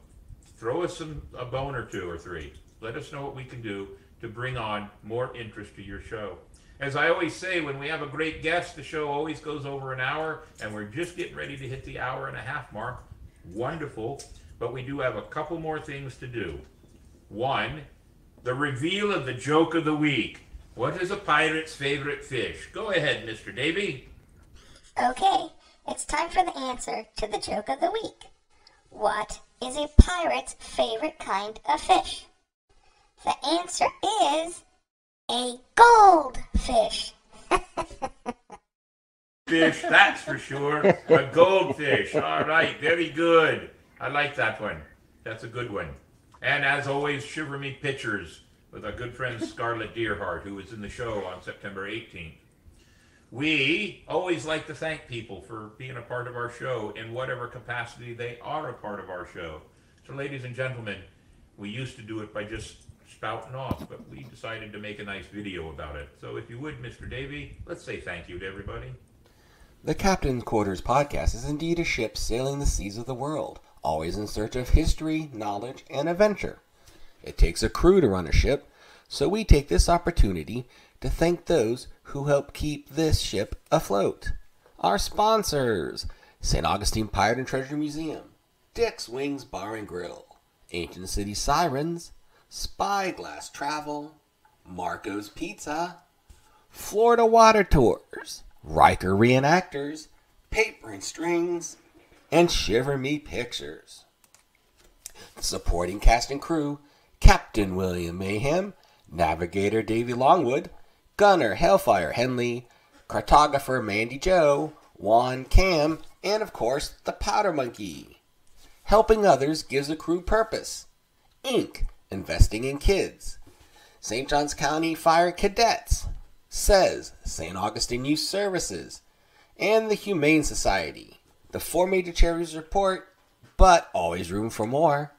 throw us some, a bone or two or three. Let us know what we can do to bring on more interest to your show. As I always say, when we have a great guest, the show always goes over an hour, and we're just getting ready to hit the hour and a half mark. Wonderful. But we do have a couple more things to do. One, the reveal of the joke of the week. What is a pirate's favorite fish? Go ahead, Mr. Davey. Okay, it's time for the answer to the joke of the week. What is a pirate's favorite kind of fish? The answer is a goldfish. Fish, that's for sure. A goldfish. All right, very good. I like that one. That's a good one. And as always, Shiver Me Pictures with our good friend Scarlett Deerhart, who was in the show on September 18th. We always like to thank people for being a part of our show in whatever capacity they are a part of our show. So, ladies and gentlemen, we used to do it by just spouting off, but we decided to make a nice video about it. So, if you would, Mr. Davey, let's say thank you to everybody. The Captain's Quarters podcast is indeed a ship sailing the seas of the world, always in search of history, knowledge, and adventure. It takes a crew to run a ship, so we take this opportunity to thank those who help keep this ship afloat. Our sponsors St. Augustine Pirate and Treasure Museum, Dick's Wings Bar and Grill, Ancient City Sirens, Spyglass Travel, Marco's Pizza, Florida Water Tours, Riker Reenactors, Paper and Strings, and Shiver Me Pictures. Supporting cast and crew Captain William Mayhem, Navigator Davey Longwood, Gunner Hellfire Henley, Cartographer Mandy Joe, Juan Cam, and of course the Powder Monkey. Helping others gives a crew purpose. INK. Investing in kids. St. Johns County Fire Cadets. SAYS St. Augustine Youth Services. And the Humane Society. The four major charities report, but always room for more.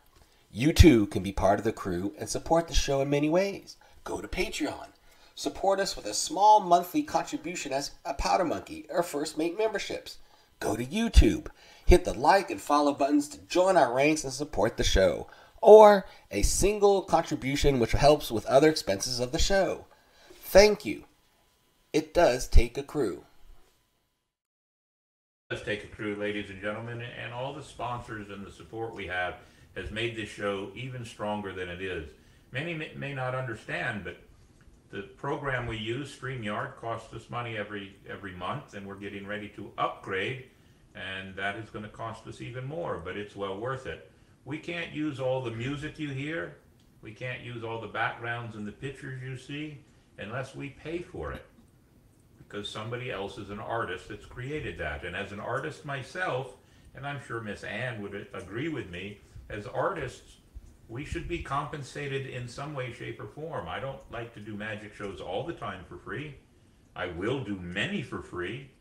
You too can be part of the crew and support the show in many ways. Go to Patreon. Support us with a small monthly contribution as a Powder Monkey or First Mate memberships. Go to YouTube. Hit the like and follow buttons to join our ranks and support the show. Or a single contribution which helps with other expenses of the show. Thank you. It does take a crew. does take a crew, ladies and gentlemen, and all the sponsors and the support we have has made this show even stronger than it is. Many may not understand, but the program we use, StreamYard, costs us money every every month, and we're getting ready to upgrade, and that is going to cost us even more, but it's well worth it. We can't use all the music you hear, we can't use all the backgrounds and the pictures you see unless we pay for it because somebody else is an artist that's created that. And as an artist myself, and I'm sure Miss Ann would agree with me, as artists, we should be compensated in some way, shape, or form. I don't like to do magic shows all the time for free. I will do many for free,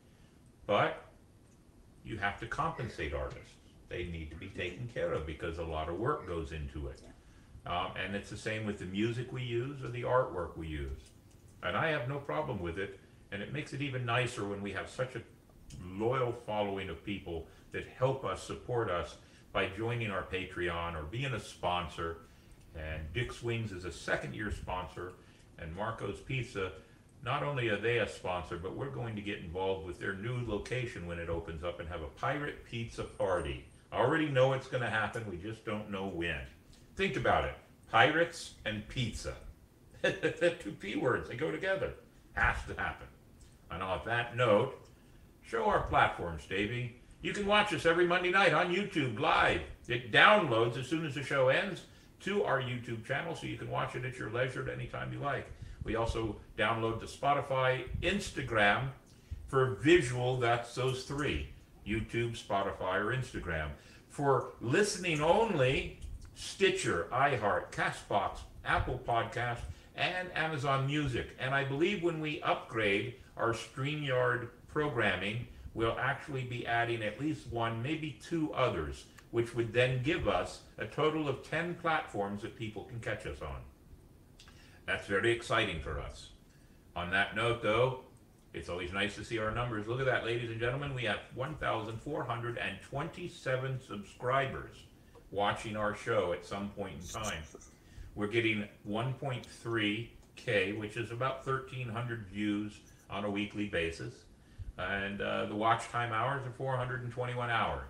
but you have to compensate artists. They need to be taken care of because a lot of work goes into it. Um, and it's the same with the music we use or the artwork we use. And I have no problem with it. And it makes it even nicer when we have such a loyal following of people that help us, support us by joining our Patreon or being a sponsor. And Dick's Wings is a second year sponsor, and Marco's Pizza. Not only are they a sponsor, but we're going to get involved with their new location when it opens up and have a pirate pizza party. I already know it's going to happen, we just don't know when. Think about it pirates and pizza. Two P words, they go together. Has to happen. And on that note, show our platforms, Davey. You can watch us every Monday night on YouTube live. It downloads as soon as the show ends to our YouTube channel, so you can watch it at your leisure at any time you like. We also download to Spotify, Instagram for visual. That's those three: YouTube, Spotify, or Instagram. For listening only, Stitcher, iHeart, Castbox, Apple Podcast, and Amazon Music. And I believe when we upgrade our StreamYard programming, we'll actually be adding at least one, maybe two others, which would then give us a total of 10 platforms that people can catch us on. That's very exciting for us. On that note, though, it's always nice to see our numbers. Look at that, ladies and gentlemen. We have 1,427 subscribers watching our show at some point in time. We're getting 1.3 400k, which is about 1,300 views on a weekly basis. And uh, the watch time hours are 421 hours.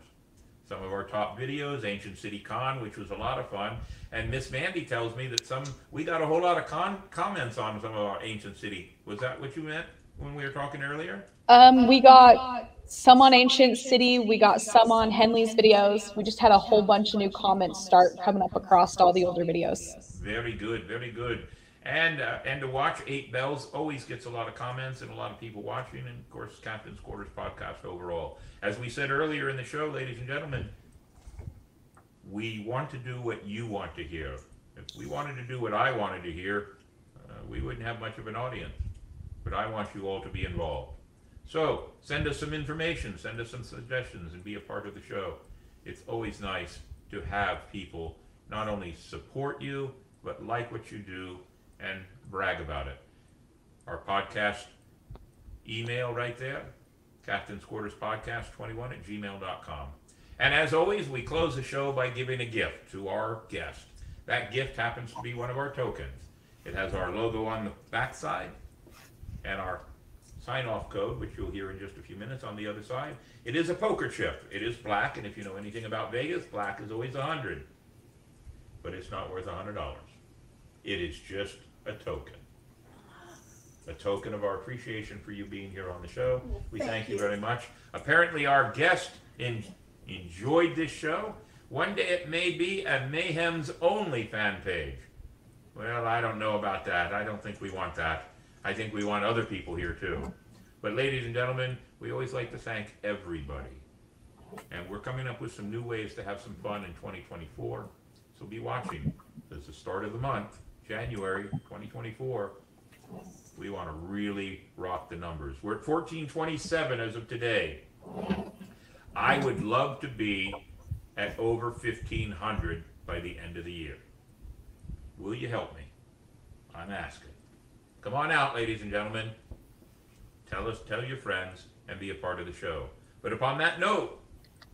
Some of our top videos, Ancient City Con, which was a lot of fun. And Miss Mandy tells me that some we got a whole lot of con- comments on some of our Ancient City. Was that what you meant when we were talking earlier? Um, we got some on Ancient City. We got some on Henley's videos. We just had a whole bunch of new comments start coming up across all the older videos. Very good, very good. And uh, and to watch Eight Bells always gets a lot of comments and a lot of people watching, and of course Captain's Quarters podcast overall. As we said earlier in the show, ladies and gentlemen, we want to do what you want to hear. If we wanted to do what I wanted to hear, uh, we wouldn't have much of an audience. But I want you all to be involved. So send us some information, send us some suggestions, and be a part of the show. It's always nice to have people not only support you, but like what you do and brag about it. Our podcast email right there, Captain's Quarters Podcast 21 at gmail.com. And as always, we close the show by giving a gift to our guest. That gift happens to be one of our tokens. It has our logo on the backside and our sign off code, which you'll hear in just a few minutes on the other side. It is a poker chip. It is black, and if you know anything about Vegas, black is always a 100 but it's not worth a hundred dollars. It is just a token. A token of our appreciation for you being here on the show. We Thank thank you very much. Apparently, our guest in, enjoyed this show. One day it may be a Mayhem's only fan page. Well, I don't know about that. I don't think we want that. I think we want other people here too. But, ladies and gentlemen, we always like to thank everybody. And we're coming up with some new ways to have some fun in 2024. So be watching. It's the start of the month, January 2024. We want to really rock the numbers. We're at 1427 as of today. I would love to be at over 1500 by the end of the year. Will you help me? I'm asking. Come on out, ladies and gentlemen. Tell us, tell your friends, and be a part of the show. But upon that note,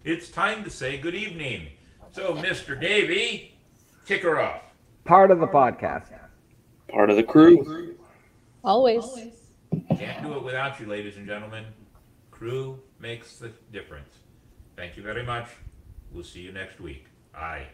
it's time to say good evening. So, Mr. Davey, kick her off. Part of the podcast. Part of the crew. Always. Can't do it without you, ladies and gentlemen. Crew makes the difference. Thank you very much. We'll see you next week. Aye.